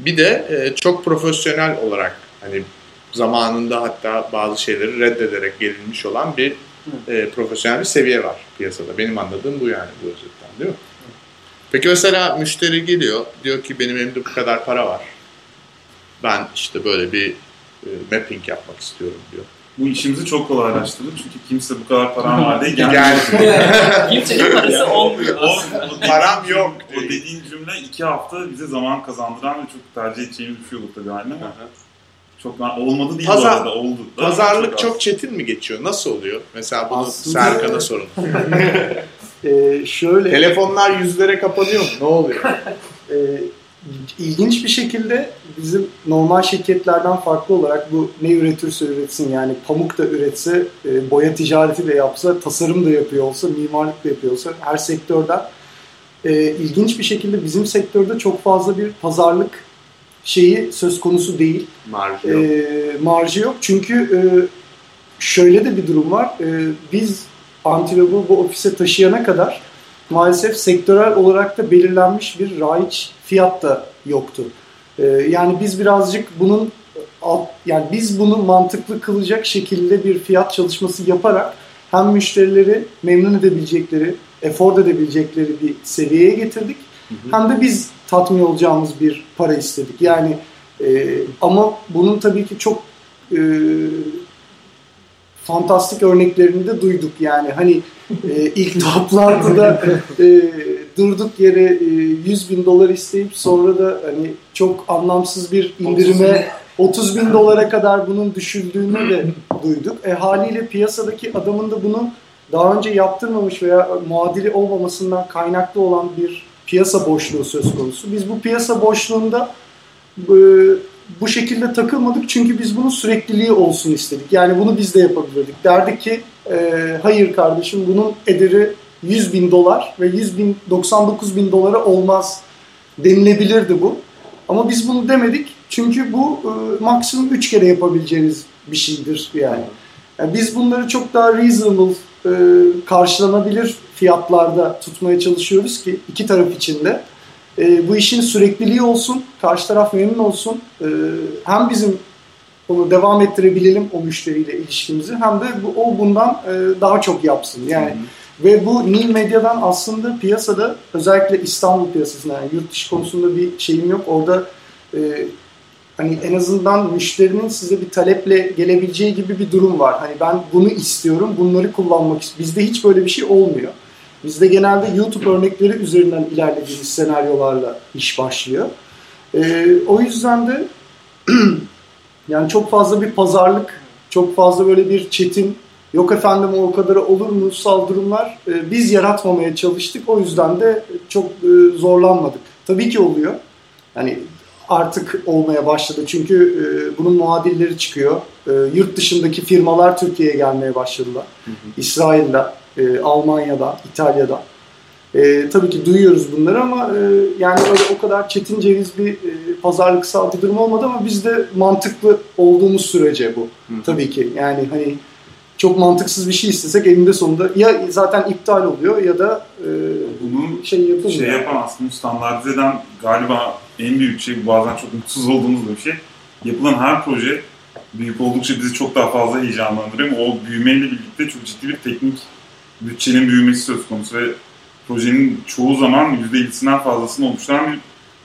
Bir de e, çok profesyonel olarak hani zamanında hatta bazı şeyleri reddederek gelinmiş olan bir e, profesyonel bir seviye var piyasada. Benim anladığım bu yani bu özetten değil mi? Peki mesela müşteri geliyor diyor ki benim elimde bu kadar para var. Ben işte böyle bir e, mapping yapmak istiyorum diyor. Bu işimizi çok kolaylaştırdı çünkü kimse bu kadar param var diye <laughs> gelmiyor. Gel. <laughs> Kimsenin parası olmuyor aslında. o Param yok O dediğin cümle iki hafta bize zaman kazandıran ve çok tercih edeceğimiz bir şey oldu tabii haline ama çok olmadı değil Pazar- bu arada oldu. Pazarlık az. çok çetin mi geçiyor? Nasıl oluyor? Mesela bunu Aslında- Serkan'a sorun. <laughs> Ee, şöyle Telefonlar yüzlere kapanıyor mu? Ne oluyor? <laughs> e, ilginç bir şekilde bizim normal şirketlerden farklı olarak bu ne üretirse üretsin yani pamuk da üretse, e, boya ticareti de yapsa, tasarım da yapıyor olsa, mimarlık da yapıyor olsa her sektörden e, ilginç bir şekilde bizim sektörde çok fazla bir pazarlık şeyi söz konusu değil. Marjı yok. E, marjı yok. Çünkü e, şöyle de bir durum var. E, biz Antilop'u bu ofise taşıyana kadar maalesef sektörel olarak da belirlenmiş bir raiç fiyat da yoktu. E, yani biz birazcık bunun alt, yani biz bunu mantıklı kılacak şekilde bir fiyat çalışması yaparak hem müşterileri memnun edebilecekleri, efor edebilecekleri bir seviyeye getirdik. Hem de biz tatmin olacağımız bir para istedik. Yani e, ama bunun tabii ki çok e, fantastik örneklerini de duyduk. Yani hani e, ilk <laughs> toplantıda e, durduk yere e, 100 bin dolar isteyip sonra da hani çok anlamsız bir indirime 30 bin dolara kadar bunun düşüldüğünü de duyduk. E, haliyle piyasadaki adamın da bunu daha önce yaptırmamış veya muadili olmamasından kaynaklı olan bir piyasa boşluğu söz konusu. Biz bu piyasa boşluğunda e, bu şekilde takılmadık çünkü biz bunun sürekliliği olsun istedik. Yani bunu biz de yapabilirdik. Derdik ki e, hayır kardeşim bunun ederi 100 bin dolar ve 100 bin 99 bin dolara olmaz denilebilirdi bu. Ama biz bunu demedik çünkü bu e, maksimum 3 kere yapabileceğiniz bir şeydir yani. yani. Biz bunları çok daha reasonable, e, karşılanabilir fiyatlarda tutmaya çalışıyoruz ki iki taraf için de e, bu işin sürekliliği olsun, karşı taraf memnun olsun. E, hem bizim onu devam ettirebilelim o müşteriyle ilişkimizi hem de bu, o bundan e, daha çok yapsın. Yani ve bu Nil Medya'dan aslında piyasada özellikle İstanbul piyasasında yani yurt dışı konusunda bir şeyim yok. Orada e, hani en azından müşterinin size bir taleple gelebileceği gibi bir durum var. Hani ben bunu istiyorum, bunları kullanmak istiyorum. Bizde hiç böyle bir şey olmuyor. Bizde genelde YouTube örnekleri üzerinden ilerlediğimiz senaryolarla iş başlıyor. E, o yüzden de <clears throat> yani çok fazla bir pazarlık, çok fazla böyle bir çetin, yok efendim o kadar olur mu durumlar e, biz yaratmamaya çalıştık. O yüzden de çok e, zorlanmadık. Tabii ki oluyor. Yani artık olmaya başladı. Çünkü e, bunun muadilleri çıkıyor. E, yurt dışındaki firmalar Türkiye'ye gelmeye başladılar. Hı hı. İsrail'de, e, Almanya'da, İtalya'da. E, tabii ki duyuyoruz bunları ama e, yani öyle o kadar çetin ceviz bir e, pazarlıksal bir durum olmadı ama biz de mantıklı olduğumuz sürece bu. Hı hı. Tabii ki yani hani çok mantıksız bir şey istesek elinde sonunda ya zaten iptal oluyor ya da e, bunu şey yapılmıyor. Şey yapamazsın. Standartize eden galiba en büyük şey bazen çok mutsuz olduğumuz bir şey. Yapılan her proje büyük oldukça bizi çok daha fazla heyecanlandırıyor ama o büyümeyle birlikte çok ciddi bir teknik bütçenin büyümesi söz konusu ve projenin çoğu zaman %50'sinden fazlasını oluşturan bir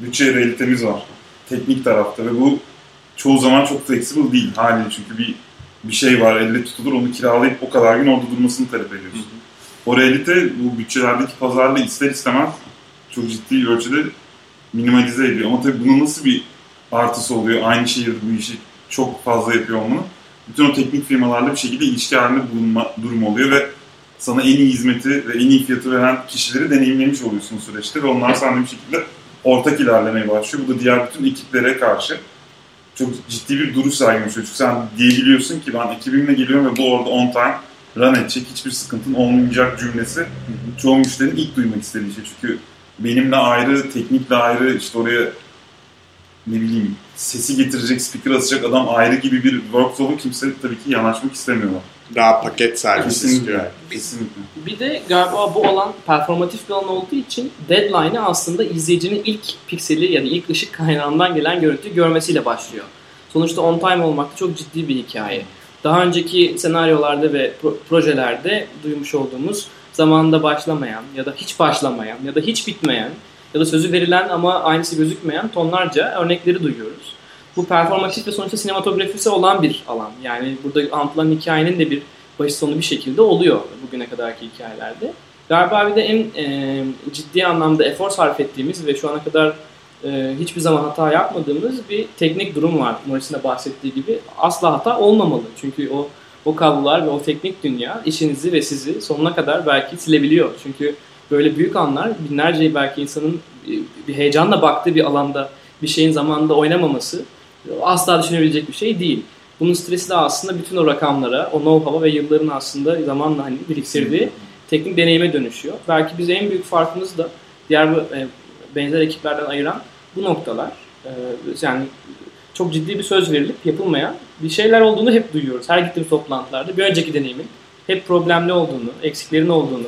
bütçe realitemiz var. Teknik tarafta ve bu çoğu zaman çok flexible değil haliyle çünkü bir bir şey var elle tutulur onu kiralayıp o kadar gün orada durmasını talep ediyorsun. O realite bu bütçelerdeki pazarlığı ister istemez çok ciddi ölçüde minimalize ediyor. Ama tabii bunun nasıl bir artısı oluyor aynı şehirde bu işi çok fazla yapıyor olmanın. Bütün o teknik firmalarla bir şekilde ilişki halinde bulunma durum oluyor ve sana en iyi hizmeti ve en iyi fiyatı veren kişileri deneyimlemiş oluyorsun süreçte ve onlar sana bir şekilde ortak ilerlemeye başlıyor. Bu da diğer bütün ekiplere karşı çok ciddi bir duruş sergilemiş. Çünkü sen diyebiliyorsun ki ben ekibimle geliyorum ve bu orada on time run edecek, hiçbir sıkıntın olmayacak cümlesi çoğu müşterinin ilk duymak istediği şey. Çünkü benimle ayrı, teknikle ayrı, işte oraya ne bileyim sesi getirecek, speaker asacak adam ayrı gibi bir workflow'u kimse tabii ki yanaşmak istemiyorlar. Daha paket servis Kesinlikle. istiyor. Kesinlikle. Bir de galiba bu alan performatif bir alan olduğu için deadline'ı aslında izleyicinin ilk pikseli ya da ilk ışık kaynağından gelen görüntüyü görmesiyle başlıyor. Sonuçta on time olmak da çok ciddi bir hikaye. Daha önceki senaryolarda ve pro- projelerde duymuş olduğumuz zamanında başlamayan ya da hiç başlamayan ya da hiç bitmeyen ya da sözü verilen ama aynısı gözükmeyen tonlarca örnekleri duyuyoruz. Bu performatif ve sonuçta sinematografisi olan bir alan. Yani burada anlatılan hikayenin de bir başı sonu bir şekilde oluyor bugüne kadarki hikayelerde. Galiba bir de en e, ciddi anlamda efor sarf ettiğimiz ve şu ana kadar e, hiçbir zaman hata yapmadığımız bir teknik durum var. Morris'in de bahsettiği gibi. Asla hata olmamalı. Çünkü o o kablolar ve o teknik dünya işinizi ve sizi sonuna kadar belki silebiliyor. Çünkü böyle büyük anlar binlerce belki insanın bir heyecanla baktığı bir alanda bir şeyin zamanında oynamaması asla düşünebilecek bir şey değil. Bunun stresi de aslında bütün o rakamlara, o know-how'a ve yılların aslında zamanla hani biriktirdiği teknik deneyime dönüşüyor. Belki bize en büyük farkımız da diğer e, benzer ekiplerden ayıran bu noktalar. E, yani çok ciddi bir söz verilip yapılmayan bir şeyler olduğunu hep duyuyoruz. Her gittiğimiz toplantılarda bir önceki deneyimin hep problemli olduğunu, eksiklerin olduğunu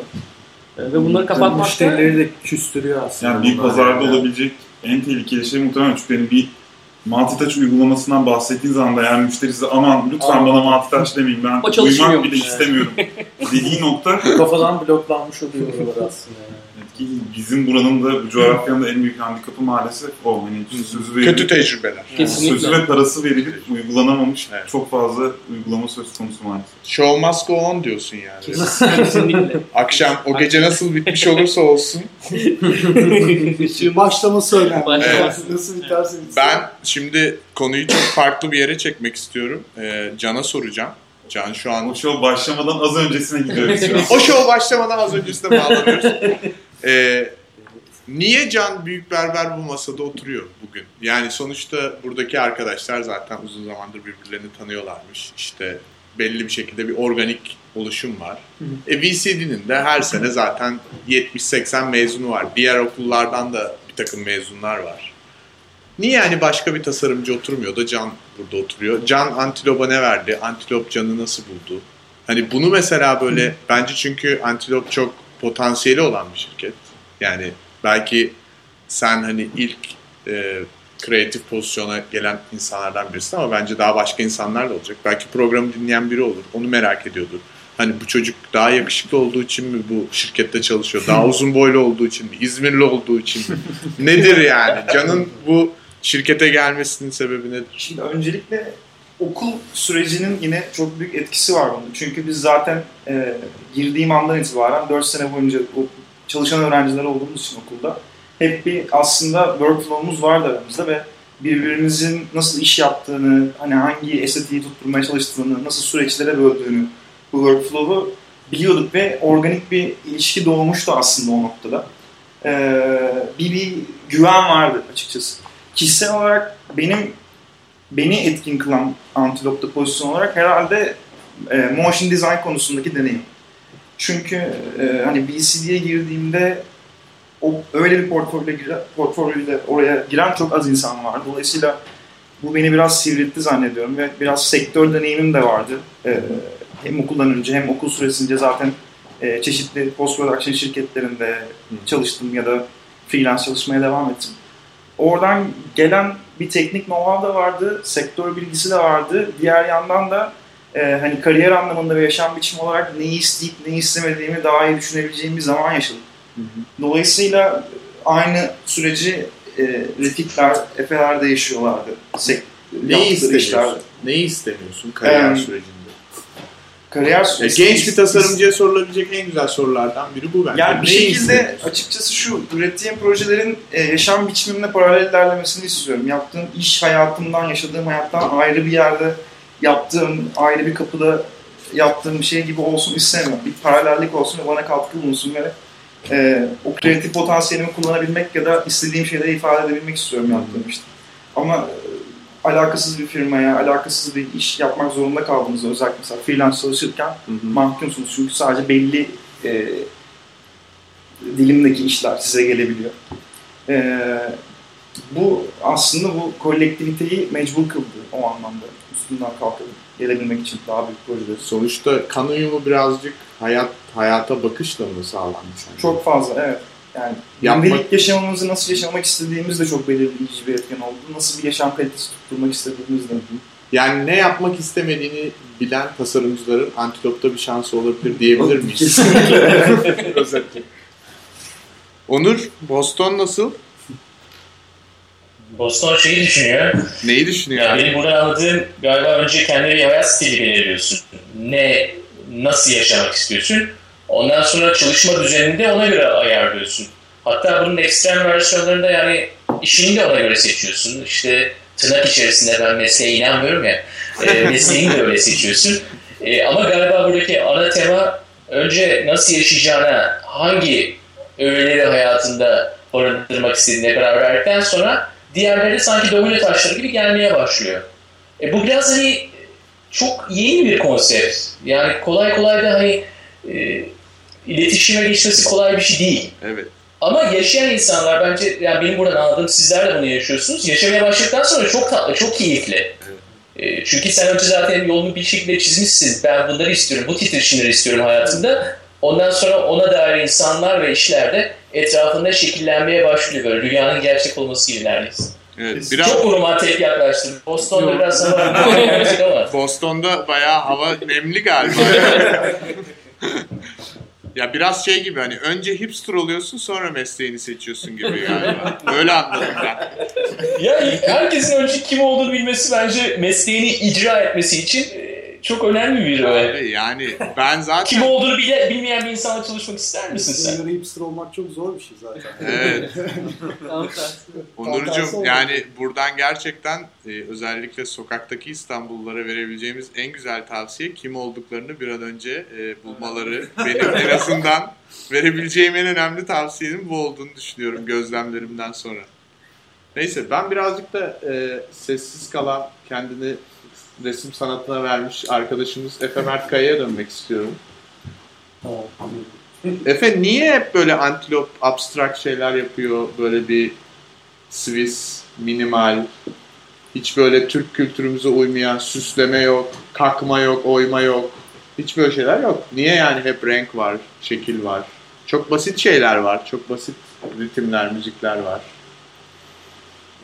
e, ve bunları kapatmak Müşterileri de küstürüyor aslında. Yani bir pazarda yani. olabilecek en tehlikeli şey muhtemelen çünkü benim bir multitouch uygulamasından bahsettiğin zaman da yani müşteri size aman lütfen Aa. bana multitouch demeyin ben duymak bile istemiyorum <laughs> dediği nokta kafadan bloklanmış oluyor aslında. Yani bizim buranın da bu coğrafyanın da en büyük handikapı maalesef o. Hani sözü verilip, Kötü tecrübeler. Yani sözü ve parası verilip uygulanamamış evet. çok fazla uygulama söz konusu maalesef. Show must go on diyorsun yani. Kesinlikle. <laughs> Akşam o gece nasıl bitmiş olursa olsun. Başlaması <laughs> önemli. Evet. Nasıl biterse bitsin. Ben şimdi konuyu çok farklı bir yere çekmek istiyorum. Ee, Can'a soracağım. Can şu an... O show başlamadan az öncesine gidiyoruz. <laughs> o show başlamadan az öncesine bağlanıyoruz. Ee, niye Can Büyük Berber bu masada oturuyor bugün? Yani sonuçta buradaki arkadaşlar zaten uzun zamandır birbirlerini tanıyorlarmış. İşte belli bir şekilde bir organik oluşum var. E, VCD'nin de her sene zaten 70-80 mezunu var. Diğer okullardan da bir takım mezunlar var. Niye yani başka bir tasarımcı oturmuyor da Can burada oturuyor? Can Antilop'a ne verdi? Antilop Can'ı nasıl buldu? Hani bunu mesela böyle bence çünkü Antilop çok potansiyeli olan bir şirket. Yani belki sen hani ilk e, kreatif pozisyona gelen insanlardan birisin ama bence daha başka insanlar da olacak. Belki programı dinleyen biri olur. Onu merak ediyordur. Hani bu çocuk daha yakışıklı olduğu için mi bu şirkette çalışıyor? Daha <laughs> uzun boylu olduğu için mi? İzmirli olduğu için mi? Nedir yani? Can'ın bu şirkete gelmesinin sebebi nedir? Şimdi öncelikle okul sürecinin yine çok büyük etkisi var bunda. Çünkü biz zaten e, girdiğim andan itibaren 4 sene boyunca çalışan öğrenciler olduğumuz için okulda hep bir aslında workflow'umuz vardı aramızda ve birbirimizin nasıl iş yaptığını, hani hangi estetiği tutturmaya çalıştığını, nasıl süreçlere böldüğünü bu workflow'u biliyorduk ve organik bir ilişki doğmuştu aslında o noktada. Ee, bir, bir güven vardı açıkçası. Kişisel olarak benim beni etkin kılan Antilop'ta pozisyon olarak herhalde e, motion design konusundaki deneyim. Çünkü e, hani BCD'ye girdiğimde o öyle bir portfolyo portfolyoyla oraya giren çok az insan var. Dolayısıyla bu beni biraz sivriltti zannediyorum ve biraz sektör deneyimim de vardı. E, hem okuldan önce hem okul süresince zaten e, çeşitli post production şirketlerinde çalıştım ya da freelance çalışmaya devam ettim. Oradan gelen bir teknik know-how da vardı, sektör bilgisi de vardı. Diğer yandan da e, hani kariyer anlamında ve yaşam biçimi olarak neyi isteyip neyi istemediğimi daha iyi düşünebileceğim bir zaman yaşadım. Dolayısıyla aynı süreci e, Refikler, Efe'ler de yaşıyorlardı. Sek- Neyi istemiyorsun? Neyi istemiyorsun kariyer Ee, sürecinde? Kariyer süreci. genç bir tasarımcıya sorulabilecek en güzel sorulardan biri bu bence. Yani bir Neyi şekilde açıkçası şu, ürettiğim projelerin e, yaşam biçimimle paralel ilerlemesini istiyorum. Yaptığım iş hayatımdan, yaşadığım hayattan ayrı bir yerde yaptığım, ayrı bir kapıda yaptığım bir şey gibi olsun istemiyorum. Bir paralellik olsun ve bana katkı bulunsun ve e, o kreatif potansiyelimi kullanabilmek ya da istediğim şeyleri ifade edebilmek istiyorum yaptığım işte. Ama e, alakasız bir firmaya, alakasız bir iş yapmak zorunda kaldığınızda özellikle mesela freelance çalışırken Hı hı. mahkumsunuz. Çünkü sadece belli e, dilimdeki işler size gelebiliyor. E, bu aslında bu kolektiviteyi mecbur kıldı o anlamda. Üstünden kalkıp gelebilmek için daha büyük projeler. Sonuçta kan uyumu birazcık hayat hayata bakışla mı sağlandı sence? Çok fazla evet. Yani gündelik yaşamımızı nasıl yaşamak istediğimiz de çok belirleyici bir etken oldu. Nasıl bir yaşam kalitesi tutturmak istediğimiz de. Yani ne yapmak istemediğini bilen tasarımcıların Antilop'ta bir şansı olabilir diyebilir miyiz? Kesinlikle. <laughs> Özetle. Onur, Boston nasıl? Boston şeyi düşünüyor. Neyi düşünüyor? Yani benim buradan anladığım galiba önce kendine bir hayat stili belirliyorsun. Ne, nasıl yaşamak istiyorsun? Ondan sonra çalışma düzenini de ona göre ayarlıyorsun. Hatta bunun ekstrem versiyonlarında yani işini de ona göre seçiyorsun. İşte tırnak içerisinde ben mesleğe inanmıyorum ya. E, <laughs> mesleğini de öyle seçiyorsun. E, ama galiba buradaki ana tema önce nasıl yaşayacağına, hangi öğeleri hayatında barındırmak istediğine karar verdikten sonra diğerleri sanki domino taşları gibi gelmeye başlıyor. E, bu biraz hani çok yeni bir konsept. Yani kolay kolay da hani e, iletişime geçmesi kolay bir şey değil. Evet. Ama yaşayan insanlar bence yani benim buradan anladığım sizler de bunu yaşıyorsunuz. Yaşamaya başladıktan sonra çok tatlı, çok keyifli. E, çünkü sen önce zaten yolunu bir şekilde çizmişsin. Ben bunları istiyorum, bu titreşimleri istiyorum hayatımda. Ondan sonra ona dair insanlar ve işler de etrafında şekillenmeye başlıyor böyle. Dünyanın gerçek olması gibi neredeyse. Evet. Biraz Çok romantik yaklaştım. Boston'da biraz sana <laughs> ama. Boston'da bayağı hava nemli galiba. <laughs> ya biraz şey gibi hani önce hipster oluyorsun sonra mesleğini seçiyorsun gibi galiba. Böyle anladım ben. Ya herkesin önce kim olduğunu bilmesi bence mesleğini icra etmesi için çok önemli bir öğe. Abi yani ben <laughs> zaten Kim olduğunu bile, bilmeyen bir insanla çalışmak ister misin sen? göre hipster olmak çok zor bir şey zaten. Evet. <laughs> Onurcuğum yani buradan gerçekten e, özellikle sokaktaki İstanbullulara verebileceğimiz en güzel tavsiye kim olduklarını bir an önce e, bulmaları. <laughs> Benim en azından verebileceğim en önemli tavsiyenin bu olduğunu düşünüyorum gözlemlerimden sonra. Neyse ben birazcık da e, sessiz kalan kendini resim sanatına vermiş arkadaşımız Efe Mert Kaya'ya dönmek istiyorum. Efe niye hep böyle antilop, abstrakt şeyler yapıyor? Böyle bir Swiss, minimal, hiç böyle Türk kültürümüze uymayan süsleme yok, kakma yok, oyma yok. Hiç böyle şeyler yok. Niye yani hep renk var, şekil var? Çok basit şeyler var. Çok basit ritimler, müzikler var.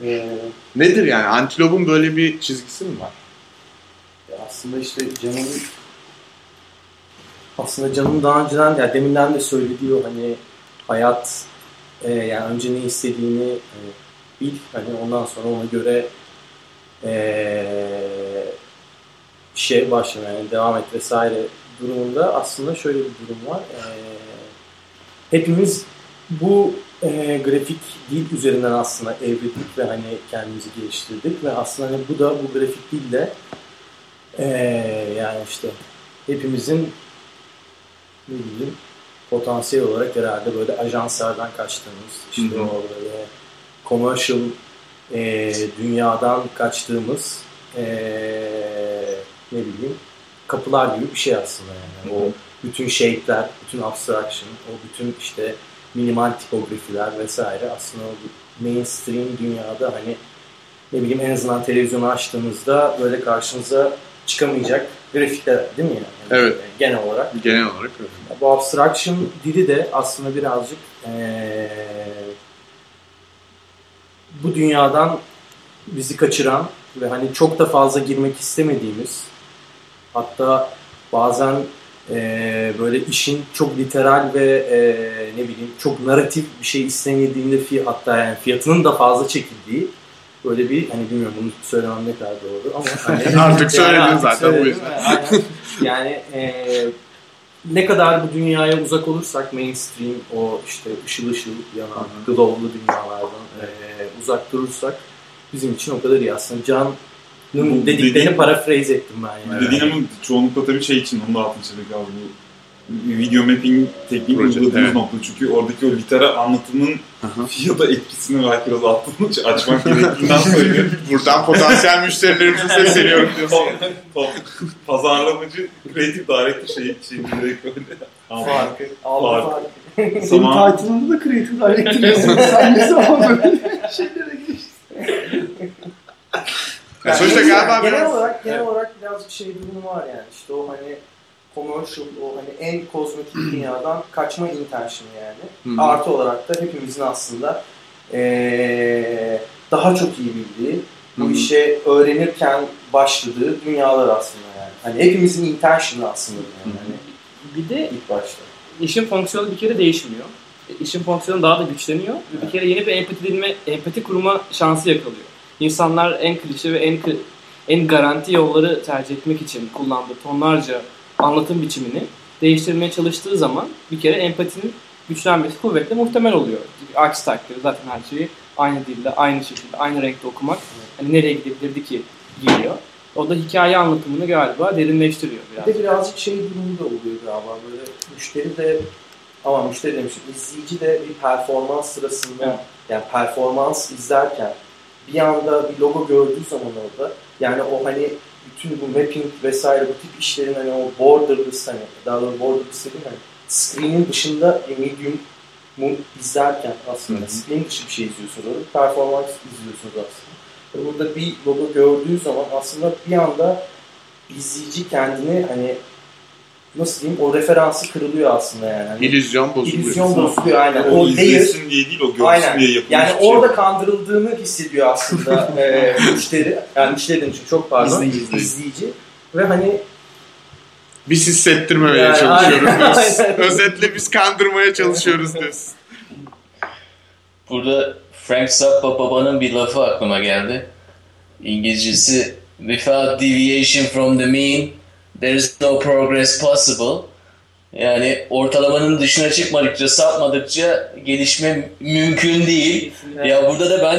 Ee, Nedir yani? Antilop'un böyle bir çizgisi mi var? Aslında işte Can'ın aslında Can'ın daha önceden ya deminden de söylediği o hani hayat e, yani önce ne istediğini e, bil hani ondan sonra ona göre e, şey başlama yani devam et vesaire durumunda aslında şöyle bir durum var. E, hepimiz bu e, grafik dil üzerinden aslında evrildik ve hani kendimizi geliştirdik ve aslında hani bu da bu grafik dille ee, yani işte hepimizin ne bileyim potansiyel olarak herhalde böyle ajanslardan kaçtığımız, işte Hı hı. o böyle commercial e, dünyadan kaçtığımız e, ne bileyim kapılar gibi bir şey aslında yani. O bütün shape'ler, bütün abstraction, o bütün işte minimal tipografiler vesaire aslında o mainstream dünyada hani ne bileyim en azından televizyonu açtığınızda böyle karşınıza çıkamayacak grafikler değil mi yani? Evet. Genel olarak. Genel olarak öyle. Bu abstraction dili de aslında birazcık eee, bu dünyadan bizi kaçıran ve hani çok da fazla girmek istemediğimiz hatta bazen eee, böyle işin çok literal ve eee, ne bileyim çok narratif bir şey istemediğinde fi hatta yani fiyatının da fazla çekildiği böyle bir hani bilmiyorum bunu söylemem ne kadar doğru ama <laughs> hani, Artık söyledin artık zaten, söyledim bu yüzden. yani eee, ne kadar bu dünyaya uzak olursak mainstream o işte ışıl ışıl yanan glow'lu dünyalardan eee, uzak durursak bizim için o kadar iyi aslında Can'ın Bu dediklerini paraphrase ettim ben yani. Dediğin ama çoğunlukla tabii şey için onu da altını çizdik abi bu video mapping tekniğini Proje, uyguladığımız evet. nokta. Çünkü oradaki o literal anlatımın. Fiyata etkisini belki biraz altını açmak gerektiğinden <laughs> söylüyorum. Buradan potansiyel müşterilerimize sesleniyorum diyorsun. Top- top- Pazarlamacı kreatif director şey, şey direkt böyle. Farkı. Aldı Farkı. Senin Zaman- title'ında da Creative Director yazıyor. <laughs> Sen ne zaman böyle şeylere geçtin? Ya sonuçta galiba genel biraz... olarak genel olarak birazcık şey durumu var yani. İşte o hani commercial, o hani en kozmetik dünyadan kaçma intention yani. Hı hı. Artı olarak da hepimizin aslında eee, daha çok iyi bildiği, bu Hı hı. işe öğrenirken başladığı dünyalar aslında yani. Hani hepimizin intention'ı aslında yani. Hani Bir de ilk başta. işin fonksiyonu bir kere değişmiyor. E, İşin fonksiyonu daha da güçleniyor. Ve bir kere yeni bir empati dilme, empati kurma şansı yakalıyor. İnsanlar en klişe ve en en garanti yolları tercih etmek için kullandığı tonlarca anlatım biçimini değiştirmeye çalıştığı zaman bir kere empatinin güçlenmesi kuvvetle muhtemel oluyor. Aksi takdirde zaten her şeyi aynı dilde, aynı şekilde, aynı renkte okumak hani nereye gidebilirdi ki geliyor. O da hikaye anlatımını galiba derinleştiriyor biraz. Bir de birazcık şey durumu da oluyor galiba böyle müşteri de ama müşteri demişim izleyici de bir performans sırasında Evet. yani performans izlerken bir anda bir logo gördüğü zaman orada yani o hani bütün bu mapping vesaire bu tip işlerin hani o borderless hani daha doğrusu borderless dediğim hani screen'in dışında bir medium mu izlerken aslında Hı hı. screen dışı bir şey izliyorsunuz orada performans izliyorsunuz aslında. Ve Burada bir logo gördüğü zaman aslında bir anda izleyici kendini hani nasıl diyeyim o referansı kırılıyor aslında yani. Hani İllüzyon bozuluyor. illüzyon bozuluyor aynen. O, O izlesin diye değil o görsün Aynen. diye yapılmış yani şey. orada kandırıldığını hissediyor aslında <laughs> e, müşteri. Yani müşteri demişim çok pardon. İzleyici. İzleyici. Ve hani Biz hissettirmemeye Yani, çalışıyoruz aynen. <laughs> Aynen. Özetle biz kandırmaya çalışıyoruz diyorsun. Burada Frank Zappa babanın bir lafı aklıma geldi. İngilizcesi Without deviation from the mean, there is no progress possible. Yani ortalamanın dışına çıkmadıkça, sapmadıkça gelişme mümkün değil. Ya burada da ben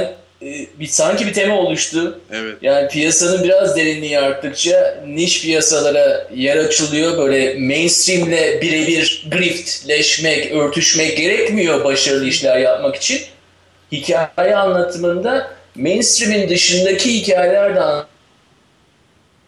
e, bir sanki bir tema oluştu. Evet. Yani piyasanın biraz derinliği arttıkça niş piyasalara yer açılıyor. Böyle mainstreamle birebir griftleşmek, örtüşmek gerekmiyor başarılı işler yapmak için. Hikaye anlatımında mainstream'in dışındaki hikayeler de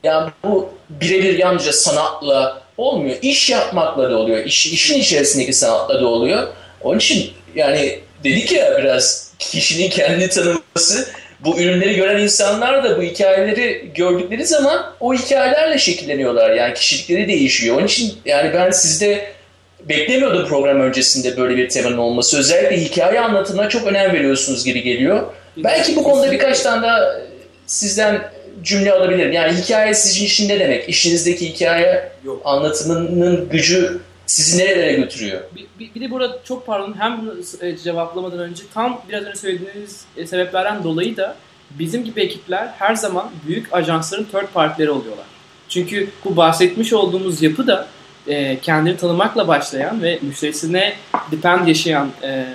Yani bu birebir yalnızca sanatla olmuyor. İş yapmakla da oluyor. İş, işin içerisindeki sanatla da oluyor. Onun için yani dedik ya biraz kişinin kendi tanıması bu ürünleri gören insanlar da bu hikayeleri gördükleri zaman o hikayelerle şekilleniyorlar. Yani kişilikleri değişiyor. Onun için yani ben sizde beklemiyordum program öncesinde böyle bir temanın olması. Özellikle hikaye anlatımına çok önem veriyorsunuz gibi geliyor. Belki bu konuda birkaç tane daha sizden cümle alabilirim. Yani hikaye sizin için ne demek? İşinizdeki hikaye Yok. anlatımının gücü sizi nerelere götürüyor? Bir, bir, bir de burada çok pardon hem e, cevaplamadan önce tam biraz önce söylediğiniz e, sebeplerden dolayı da bizim gibi ekipler her zaman büyük ajansların third partileri oluyorlar. Çünkü bu bahsetmiş olduğumuz yapı da e, kendini tanımakla başlayan ve müşterisine depend yaşayan e,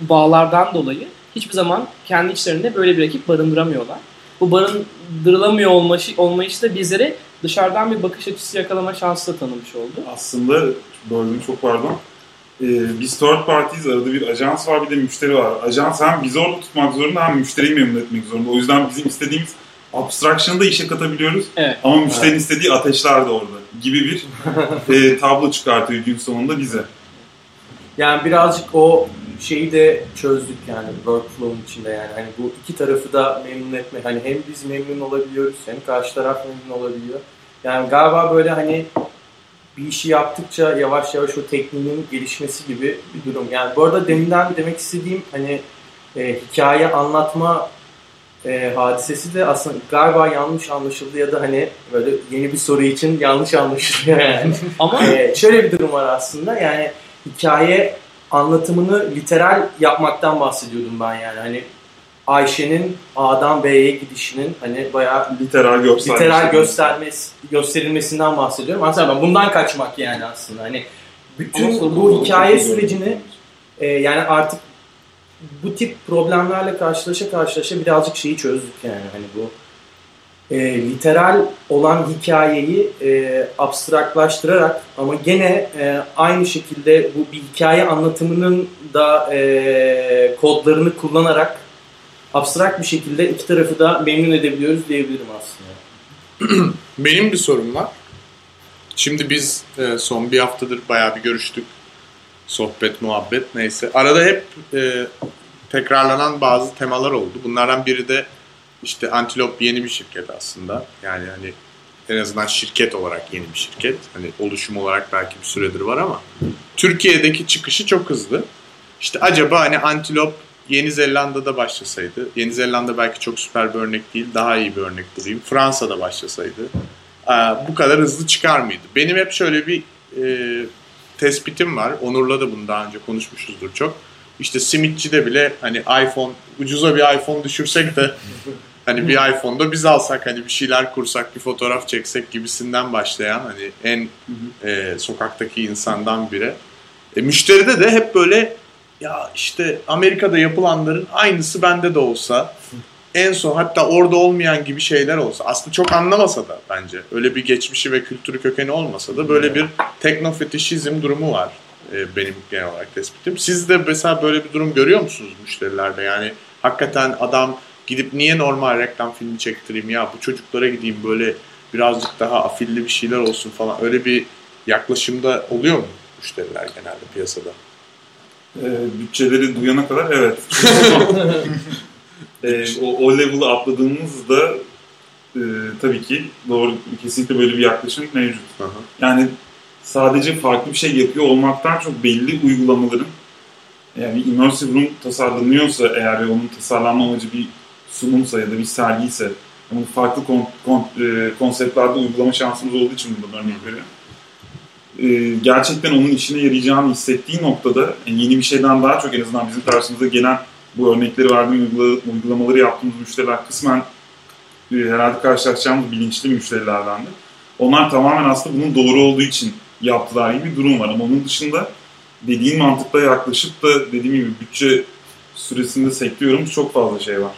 bağlardan dolayı hiçbir zaman kendi içlerinde böyle bir ekip barındıramıyorlar. Bu barındırılamıyor olmayışı, olmayışı da bizlere dışarıdan bir bakış açısı yakalama şansı da tanımış oldu. Aslında böldüm çok pardon. Ee, biz third parties arada bir ajans var bir de müşteri var. Ajans hem bizi orada tutmak zorunda hem müşteriyi memnun etmek zorunda. O yüzden bizim istediğimiz abstraction'ı da işe katabiliyoruz. Evet. Ama müşterinin istediği ateşler de orada gibi bir <laughs> e, tablo çıkartıyor gün sonunda bize. Yani birazcık o şeyi de çözdük yani workflow'un içinde yani hani bu iki tarafı da memnun etme hani hem biz memnun olabiliyoruz hem karşı taraf memnun olabiliyor. Yani galiba böyle hani bir işi yaptıkça yavaş yavaş o tekniğin gelişmesi gibi bir durum. Yani bu arada deminden demek istediğim hani e, hikaye anlatma e, hadisesi de aslında galiba yanlış anlaşıldı ya da hani böyle yeni bir soru için yanlış anlaşılıyor yani. Ama Ee, şöyle bir durum var aslında yani hikaye anlatımını literal yapmaktan bahsediyordum ben yani. Hani Ayşe'nin A'dan B'ye gidişinin hani bayağı Literal literal göstermesi, gösterilmesinden bahsediyorum. Aslında ben bundan kaçmak yani aslında. Hani bütün Ama bu hikaye sürecini e, yani artık bu tip problemlerle karşılaşa karşılaşa birazcık şeyi çözdük yani. Hani bu e, literal olan hikayeyi e, abstraklaştırarak ama gene e, aynı şekilde bu bir hikaye anlatımının da e, kodlarını kullanarak abstrakt bir şekilde iki tarafı da memnun edebiliyoruz diyebilirim aslında. <clears throat> Benim bir sorum var. Şimdi biz e, son bir haftadır bayağı bir görüştük. Sohbet, muhabbet neyse. Arada hep e, tekrarlanan bazı temalar oldu. Bunlardan biri de işte Antilop yeni bir şirket aslında. Yani hani en azından şirket olarak yeni bir şirket. Hani oluşum olarak belki bir süredir var ama Türkiye'deki çıkışı çok hızlı. İşte acaba hani Antilop Yeni Zelanda'da başlasaydı, Yeni Zelanda belki çok süper bir örnek değil, daha iyi bir örnek bulayım. Fransa'da başlasaydı bu kadar hızlı çıkar mıydı? Benim hep şöyle bir e, tespitim var. Onur'la da bunu daha önce konuşmuşuzdur çok. İşte simitçide bile hani iPhone, ucuza bir iPhone düşürsek de hani bir iPhone'da biz alsak hani bir şeyler kursak, bir fotoğraf çeksek gibisinden başlayan hani en e, sokaktaki insandan biri. E, müşteride de hep böyle ya işte Amerika'da yapılanların aynısı bende de olsa en son hatta orada olmayan gibi şeyler olsa aslında çok anlamasa da bence öyle bir geçmişi ve kültürü kökeni olmasa da böyle bir teknofetişizm durumu var e, benim genel olarak tespitim. Siz de mesela böyle bir durum görüyor musunuz müşterilerde? Yani hakikaten adam gidip niye normal reklam filmi çektireyim ya bu çocuklara gideyim böyle birazcık daha afilli bir şeyler olsun falan öyle bir yaklaşımda oluyor mu müşteriler genelde piyasada? E, bütçeleri duyana kadar evet. <laughs> e, o, o level'ı atladığımızda e, tabii ki doğru kesinlikle böyle bir yaklaşım mevcut. Hı hı. Yani sadece farklı bir şey yapıyor olmaktan çok belli uygulamaların yani immersive room tasarlanıyorsa eğer ve onun tasarlanma amacı bir sunumsa ya da bir sergiyse bunu farklı kon, kon, e, konseptlerde uygulama şansımız olduğu için bundan örnek veriyorum. E, gerçekten onun işine yarayacağını hissettiği noktada yani yeni bir şeyden daha çok en azından bizim karşımıza gelen bu örnekleri verdiğim uygula- uygulamaları yaptığımız müşteriler kısmen e, herhalde karşılaşacağımız bilinçli müşterilerdendi. Onlar tamamen aslında bunun doğru olduğu için yaptılar gibi bir durum var. Ama onun dışında dediğin mantıkla yaklaşıp da dediğim gibi bütçe süresinde sekliyorumuz çok fazla şey var.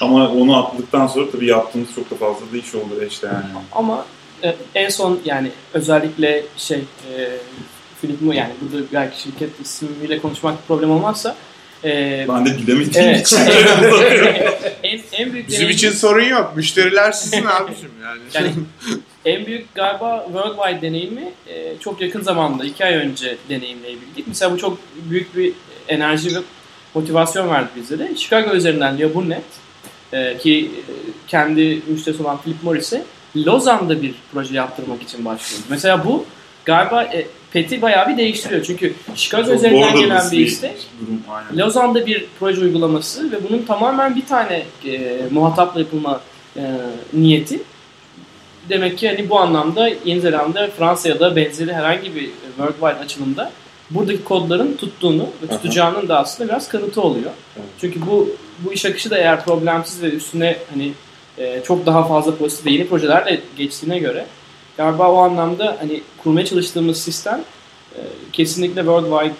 Ama onu atladıktan sonra tabii yaptığımız çok da fazla da iş oldu işte yani. Ama e, en son yani özellikle şey e, Philip Mo yani burada belki şirket ismiyle konuşmak problem olmazsa e, Ben de bilemediğim Evet. için. <laughs> en, en büyük Bizim deneyim- için sorun yok. Müşteriler sizin abicim yani. Yani en büyük galiba worldwide deneyimi e, çok yakın zamanda, iki ay önce deneyimleyebildik. Mesela bu çok büyük bir enerji ve motivasyon verdi bizlere. Chicago üzerinden Leo Burnett e, ki e, kendi müşterisi olan Philip Morris'e Lozan'da bir proje yaptırmak için başlıyordu. Mesela bu galiba e, PET'i bayağı bir değiştiriyor. Çünkü Chicago Çok üzerinden gelen bir istek. Lozan'da bir proje uygulaması ve bunun tamamen bir tane e, muhatapla yapılma e, niyeti. Demek ki hani bu anlamda Yeni Zelanda, Fransa ya da benzeri herhangi bir worldwide açılımda buradaki kodların tuttuğunu ve Aha. tutacağının da aslında biraz kanıtı oluyor. Evet. Çünkü bu bu iş akışı da eğer problemsiz ve üstüne hani e, çok daha fazla pozitif ve yeni projeler de geçtiğine göre galiba o anlamda hani kurmaya çalıştığımız sistem e, kesinlikle worldwide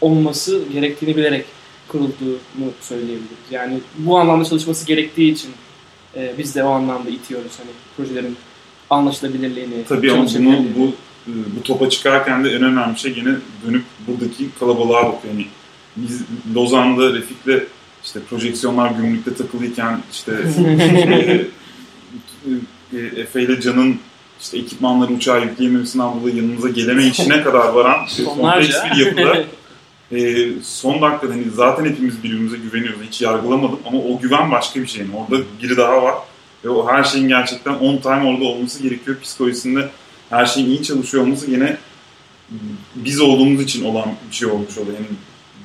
olması gerektiğini bilerek kurulduğunu söyleyebiliriz. Yani bu anlamda çalışması gerektiği için e, biz de o anlamda itiyoruz hani projelerin anlaşılabilirliğini, Tabii ama bunu bu bu topa çıkarken de en önemli şey gene dönüp buradaki kalabalığa bakıyor. Yani biz Lozan'da Refik'le işte projeksiyonlar gümrükte takılıyken işte <laughs> e, e, Efe ile Can'ın işte ekipmanları uçağa yükleyememesinden dolayı yanımıza geleme işine kadar varan <laughs> kompleks bir yapıda e, son dakikada hani zaten hepimiz birbirimize güveniyoruz. Hiç yargılamadım ama o güven başka bir şey. Yani orada biri daha var ve o her şeyin gerçekten on time orada olması gerekiyor. Psikolojisinde her şeyin iyi çalışıyor olması yine biz olduğumuz için olan bir şey olmuş oluyor. Yani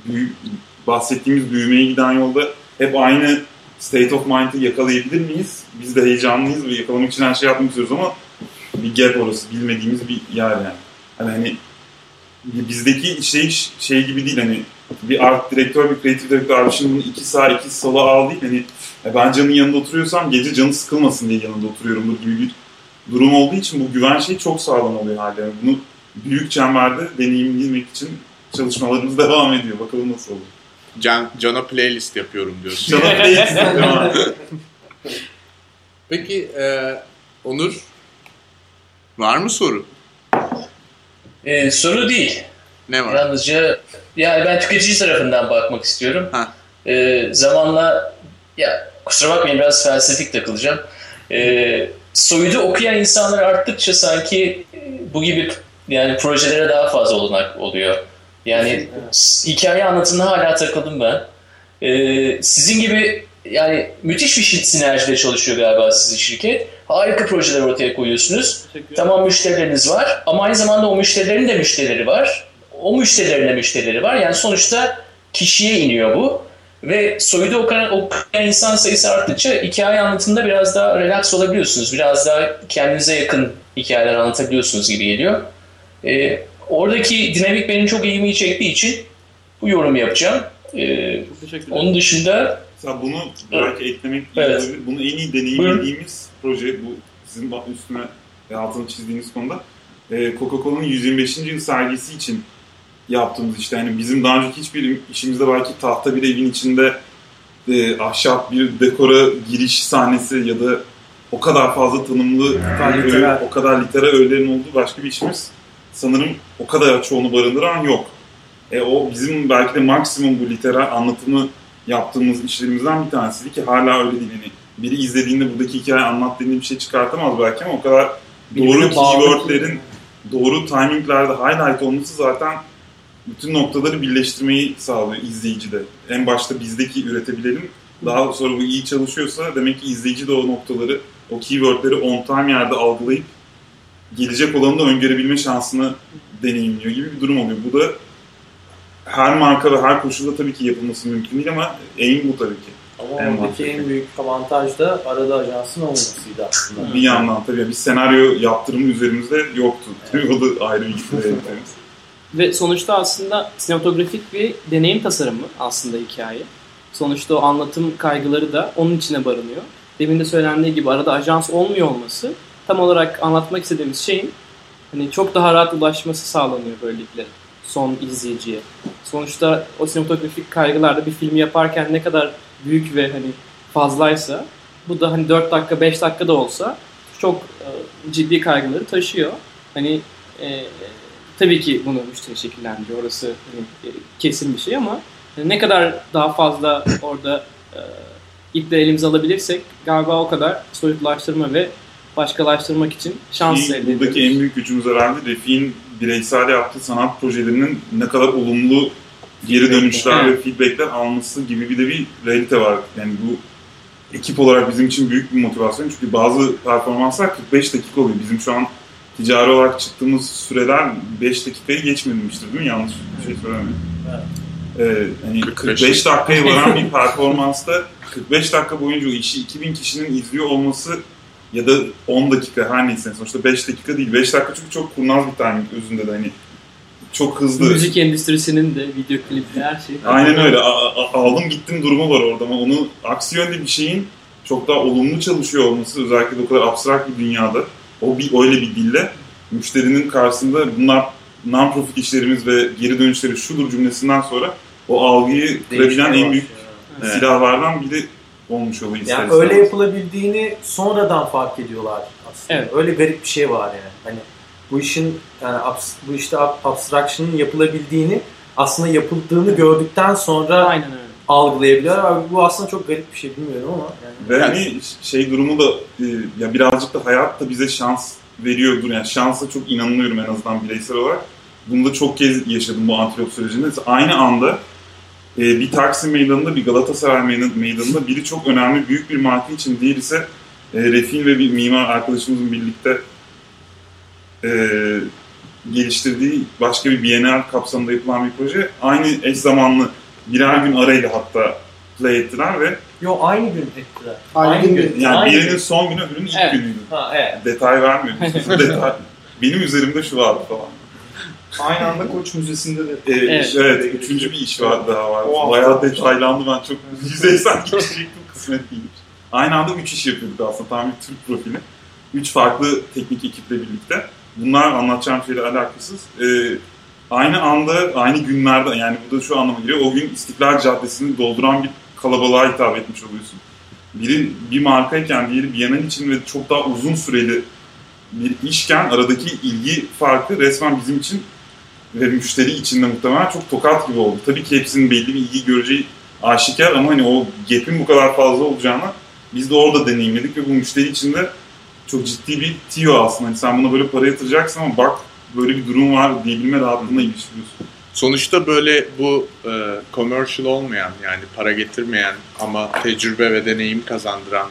büyü- bahsettiğimiz büyümeye giden yolda hep aynı state of mind'i yakalayabilir miyiz? Biz de heyecanlıyız ve yakalamak için her şey yapmak istiyoruz ama bir gap orası, bilmediğimiz bir yer yani. Hani, hani bizdeki şey şey gibi değil hani bir art direktör, bir kreatif direktör abi şimdi bunu iki sağ iki sola al değil hani e, ben Can'ın yanında oturuyorsam gece canı sıkılmasın diye yanında oturuyorumdur gibi bir durum olduğu için bu güven şeyi çok sağlam oluyor hala. Yani bunu büyük çemberde deneyimlemek için çalışmalarımız <laughs> devam ediyor. Bakalım nasıl olur. Can, Can'a playlist yapıyorum diyorsun. Can'a <laughs> değil mi? Peki e, Onur var mı soru? E, soru değil. Ne var? Yalnızca yani ben tüketici tarafından bakmak istiyorum. Ha. Ee, zamanla ya kusura bakmayın biraz felsefik takılacağım. Ee, soyudu okuyan insanlar arttıkça sanki e, bu gibi yani projelere daha fazla olanak oluyor. Yani hikaye anlatımına hala takıldım ben. Ee, sizin gibi yani müthiş bir sinerjide çalışıyor galiba sizin şirket. Harika projeler ortaya koyuyorsunuz. Tamam müşterileriniz var ama aynı zamanda o müşterilerin de müşterileri var. O müşterilerin de müşterileri var. Yani sonuçta kişiye iniyor bu. Ve soyuda okuyan, okuyan insan sayısı arttıkça hikaye anlatımında biraz daha relax olabiliyorsunuz. Biraz daha kendinize yakın hikayeler anlatabiliyorsunuz gibi geliyor. Ee, oradaki dinamik benim çok ilgimi çektiği için bu yorumu yapacağım. Ederim. onun dışında Mesela bunu belki eklemek iyi Evet. Bunu en iyi deneyimlediğimiz proje bu sizin üstüne ve altını çizdiğiniz konuda e, Coca-Cola'nın 125. yıl sergisi için yaptığımız işte yani bizim daha önceki hiçbir işimizde belki tahta bir evin içinde e, ahşap bir dekora giriş sahnesi ya da o kadar fazla tanımlı öğe- o kadar literal öğelerin olduğu başka bir işimiz sanırım o kadar çoğunu barındıran yok. E, o bizim belki de maksimum bu literal anlatımı yaptığımız işlerimizden bir tanesiydi ki hala öyle değil. Yani biri izlediğinde buradaki hikaye anlat dediğinde bir şey çıkartamaz belki ama o kadar doğru keywordlerin doğru timinglerde highlight olması zaten bütün noktaları birleştirmeyi sağlıyor izleyicide. En başta bizdeki üretebilelim. Daha sonra bu iyi çalışıyorsa demek ki izleyici de o noktaları, o keywordleri on time yerde algılayıp gelecek olanı da öngörebilme şansını deneyimliyor gibi bir durum oluyor. Bu da her marka ve her koşulda tabii ki yapılması mümkün değil ama aim bu tabii ki. Ama En oradaki en büyük avantaj da arada ajansın olmasıydı aslında. Bir yandan tabii bir senaryo yaptırımı üzerimizde yoktu. Tabii <laughs> o da ayrı bir hikaye. <laughs> Ve sonuçta aslında sinematografik bir deneyim tasarımı aslında hikaye. Sonuçta o anlatım kaygıları da onun içine barınıyor. Demin de söylendiği gibi arada ajans olmuyor olması tam olarak anlatmak istediğimiz şeyin hani çok daha rahat ulaşması sağlanıyor böylelikle son izleyiciye. Sonuçta o sinematografik kaygılarda bir film yaparken ne kadar büyük ve hani fazlaysa bu da hani 4 dakika 5 dakika da olsa çok e, ciddi kaygıları taşıyor. Hani e, tabii ki bunu müşteri şekillendiriyor. Orası hani, e, kesin bir şey ama ne kadar daha fazla orada e, ipleri elimize alabilirsek galiba o kadar soyutlaştırma ve başkalaştırmak için şans Ki elde buradaki ediyoruz. en büyük gücümüz herhalde Refik'in bireysel yaptığı sanat projelerinin ne kadar olumlu geri dönüşler ve feedbackler alması gibi bir de bir realite var. Yani bu ekip olarak bizim için büyük bir motivasyon. Çünkü bazı performanslar 45 dakika oluyor. Bizim şu an ticari olarak çıktığımız süreler 5 dakikayı geçmemiştir değil mi? Yanlış bir şey söylemiyorum. Ee, hani 45 45 dakikaya varan bir <laughs> performansta 45 dakika boyunca o işi 2000 kişinin izliyor olması ya da 10 dakika her neyse sonuçta 5 dakika değil. 5 dakika çünkü çok kurnaz bir timing özünde de hani çok hızlı. Müzik endüstrisinin de video klipte her şey. Aynen öyle. A- aldım gittim durumu var orada ama onu aksi yönde bir şeyin çok daha olumlu çalışıyor olması özellikle o kadar abstrakt bir dünyada o bir öyle bir dille müşterinin karşısında bunlar non-profit işlerimiz ve geri dönüşleri şudur cümlesinden sonra o algıyı kırabilen en büyük Evet. silahlardan biri olmuş oluyor ister Yani öyle yapılabildiğini sonradan fark ediyorlar aslında. Evet. Öyle garip bir şey var yani. Hani bu işin yani abs- bu işte ab- abstraction'ın yapılabildiğini aslında yapıldığını gördükten sonra Aynen öyle. Algılayabiliyorlar. Abi bu aslında çok garip bir şey bilmiyorum ama yani. Ve hani şey durumu da e, ya birazcık da hayat da bize şans veriyordur. Yani şansa çok inanıyorum en azından bireysel olarak. Bunu da çok kez yaşadım bu antilop sürecinde. Aynı anda e, bir Taksim meydanında bir Galatasaray meydan- meydanında biri çok önemli büyük bir marka için diğeri ise e, Refin ve bir mimar arkadaşımızın birlikte e, geliştirdiği başka bir Bienal kapsamında yapılan bir proje. Aynı eş zamanlı birer gün arayla hatta play ettiler ve Yo aynı gün ettiler. Aynı gün. yani Aynı birinin gün. son günü öbürünün ilk Evet. günüydü. Ha evet. Detay vermiyorum. <laughs> Detay. Benim üzerimde şu vardı falan. Aynı anda Koç Müzesi'nde de Ee, Evet. evet. üçüncü bir iş var daha var. O. Bayağı detaylandı ben çok <laughs> yüzeysel geçecektim kısmet değilmiş. Aynı anda üç iş yapıyorduk aslında tam bir Türk profili. Üç farklı teknik ekiple birlikte. Bunlar anlatacağım şeyle alakasız. Ee, aynı anda, aynı günlerde yani bu da şu anlama geliyor. O gün İstiklal Caddesi'ni dolduran bir kalabalığa hitap etmiş oluyorsun. Biri bir markayken diğeri Bienal için ve çok daha uzun süreli bir işken aradaki ilgi farkı resmen bizim için ve müşteri için de muhtemelen çok tokat gibi oldu. Tabii ki hepsinin belli bir ilgi göreceği aşikar ama hani o gap'in bu kadar fazla olacağını biz de orada deneyimledik ve bu müşteri için de çok ciddi bir tiyo aslında. Hani sen buna böyle para yatıracaksın ama bak böyle bir durum var diyebilme rahatlığına ilişkiliyorsun. Sonuçta böyle bu e, commercial olmayan yani para getirmeyen ama tecrübe ve deneyim kazandıran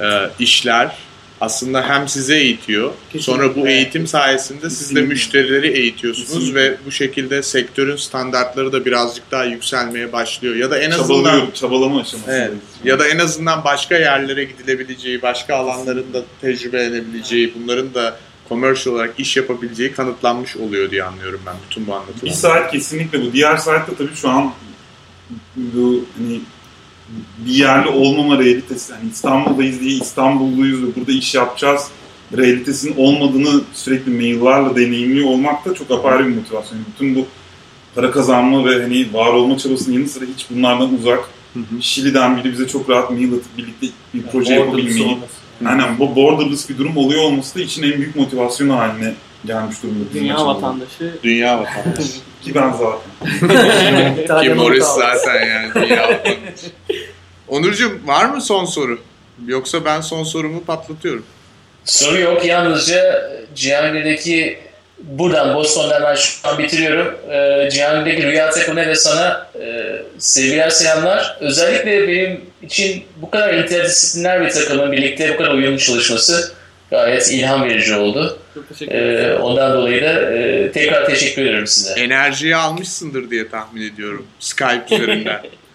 e, işler aslında hem size eğitiyor. Sonra bu eğitim sayesinde siz de Kesinlikle. müşterileri eğitiyorsunuz Kesinlikle. ve bu şekilde sektörün standartları da birazcık daha yükselmeye başlıyor. Ya da en azından Çabalıyor, çabalama aşaması. Evet. Ya da en azından başka yerlere gidilebileceği, başka alanların da tecrübe edebileceği, bunların da commercial olarak iş yapabileceği kanıtlanmış oluyor diye anlıyorum ben bütün bu Bir anlatılan. saat kesinlikle bu. Diğer saatte tabii şu an bu hani bir yerli olmama realitesi. Hani İstanbul'dayız diye İstanbulluyuz ve burada iş yapacağız realitesinin olmadığını sürekli maillerle deneyimliyor olmak da çok apayrı bir motivasyon. Yani Bütün bu para kazanma ve hani var olma çabasının yanı sıra hiç bunlardan uzak. Hı hı. Şili'den biri bize çok rahat mail atıp birlikte bir proje Borderless yapabilmeyi. Aynen bu borderless bir durum oluyor olması da için en büyük motivasyon haline gelmiş durumda. bizim Dünya açımızdan. vatandaşı. Dünya vatandaşı. <laughs> Ki ben zaten. Ki Morris zaten yani dünya vatandaşı. Onurcuğum var mı son soru? Yoksa ben son sorumu patlatıyorum. Soru yok. Yalnızca Cihangir'deki buradan Boston'dan ben şu an bitiriyorum. Ee, Cihangir'deki Rüya takımına ve sana e, sevgiler selamlar. Özellikle benim için bu kadar interdisipliner bir takımın birlikte bu kadar uyumlu çalışması gayet ilham verici oldu. Çok teşekkür ederim. Ee, ondan dolayı da e, tekrar teşekkür ederim size. Enerjiyi almışsındır diye tahmin ediyorum. Skype üzerinden. <laughs>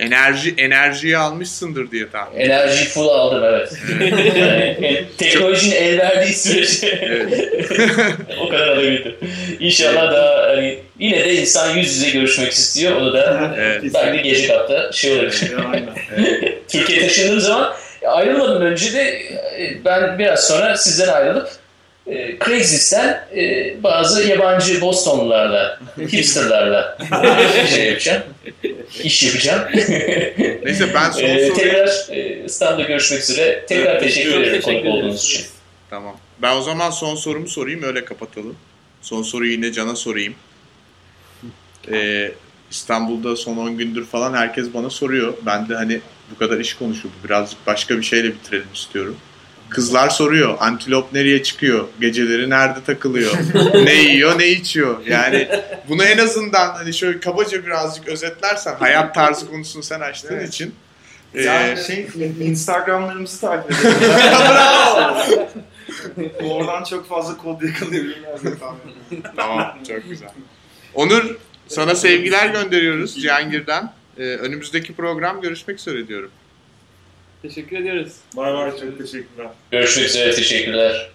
Enerji enerjiyi almışsındır diye tahmin ediyorum. Enerji full aldım evet. <laughs> Yani, teknolojinin el verdiği sürece Evet. <laughs> o kadar alabildim. İnşallah da hani yine de insan yüz yüze görüşmek istiyor. Onu da Evet. ben de gece katta şey olabilir. Aynen. <laughs> Türkiye'ye taşındığım zaman ayrılmadan önce de e, ben biraz sonra sizden ayrılıp e, Craigslist'ten e, bazı yabancı Bostonlularla, <laughs> hipsterlarla <laughs> şey yapacağım. iş yapacağım. <laughs> Neyse ben son E, soruyu... tekrar e, İstanbul'da görüşmek üzere. Tekrar Evet, teşekkür ederim konuk olduğunuz için. Tamam. Ben o zaman son sorumu sorayım öyle kapatalım. Son soruyu yine Can'a sorayım. Ee, İstanbul'da son 10 gündür falan herkes bana soruyor. Ben de hani bu kadar iş konuşuldu. Birazcık başka bir şeyle bitirelim istiyorum. Kızlar soruyor. Antilop nereye çıkıyor? Geceleri nerede takılıyor? <laughs> ne yiyor, ne içiyor? Yani bunu en azından hani şöyle kabaca birazcık özetlersen hayat tarzı konusunu sen açtığın Evet. için Yani ee, şey Instagramlarımızı takip <laughs> edelim. Oradan çok fazla kod ediyorum. Tamam, çok güzel. Onur, sana sevgiler gönderiyoruz Cihangir'den. Ee, önümüzdeki program görüşmek üzere diyorum. Teşekkür ediyoruz. Bay bay çok teşekkürler. Görüşmek üzere. Teşekkürler.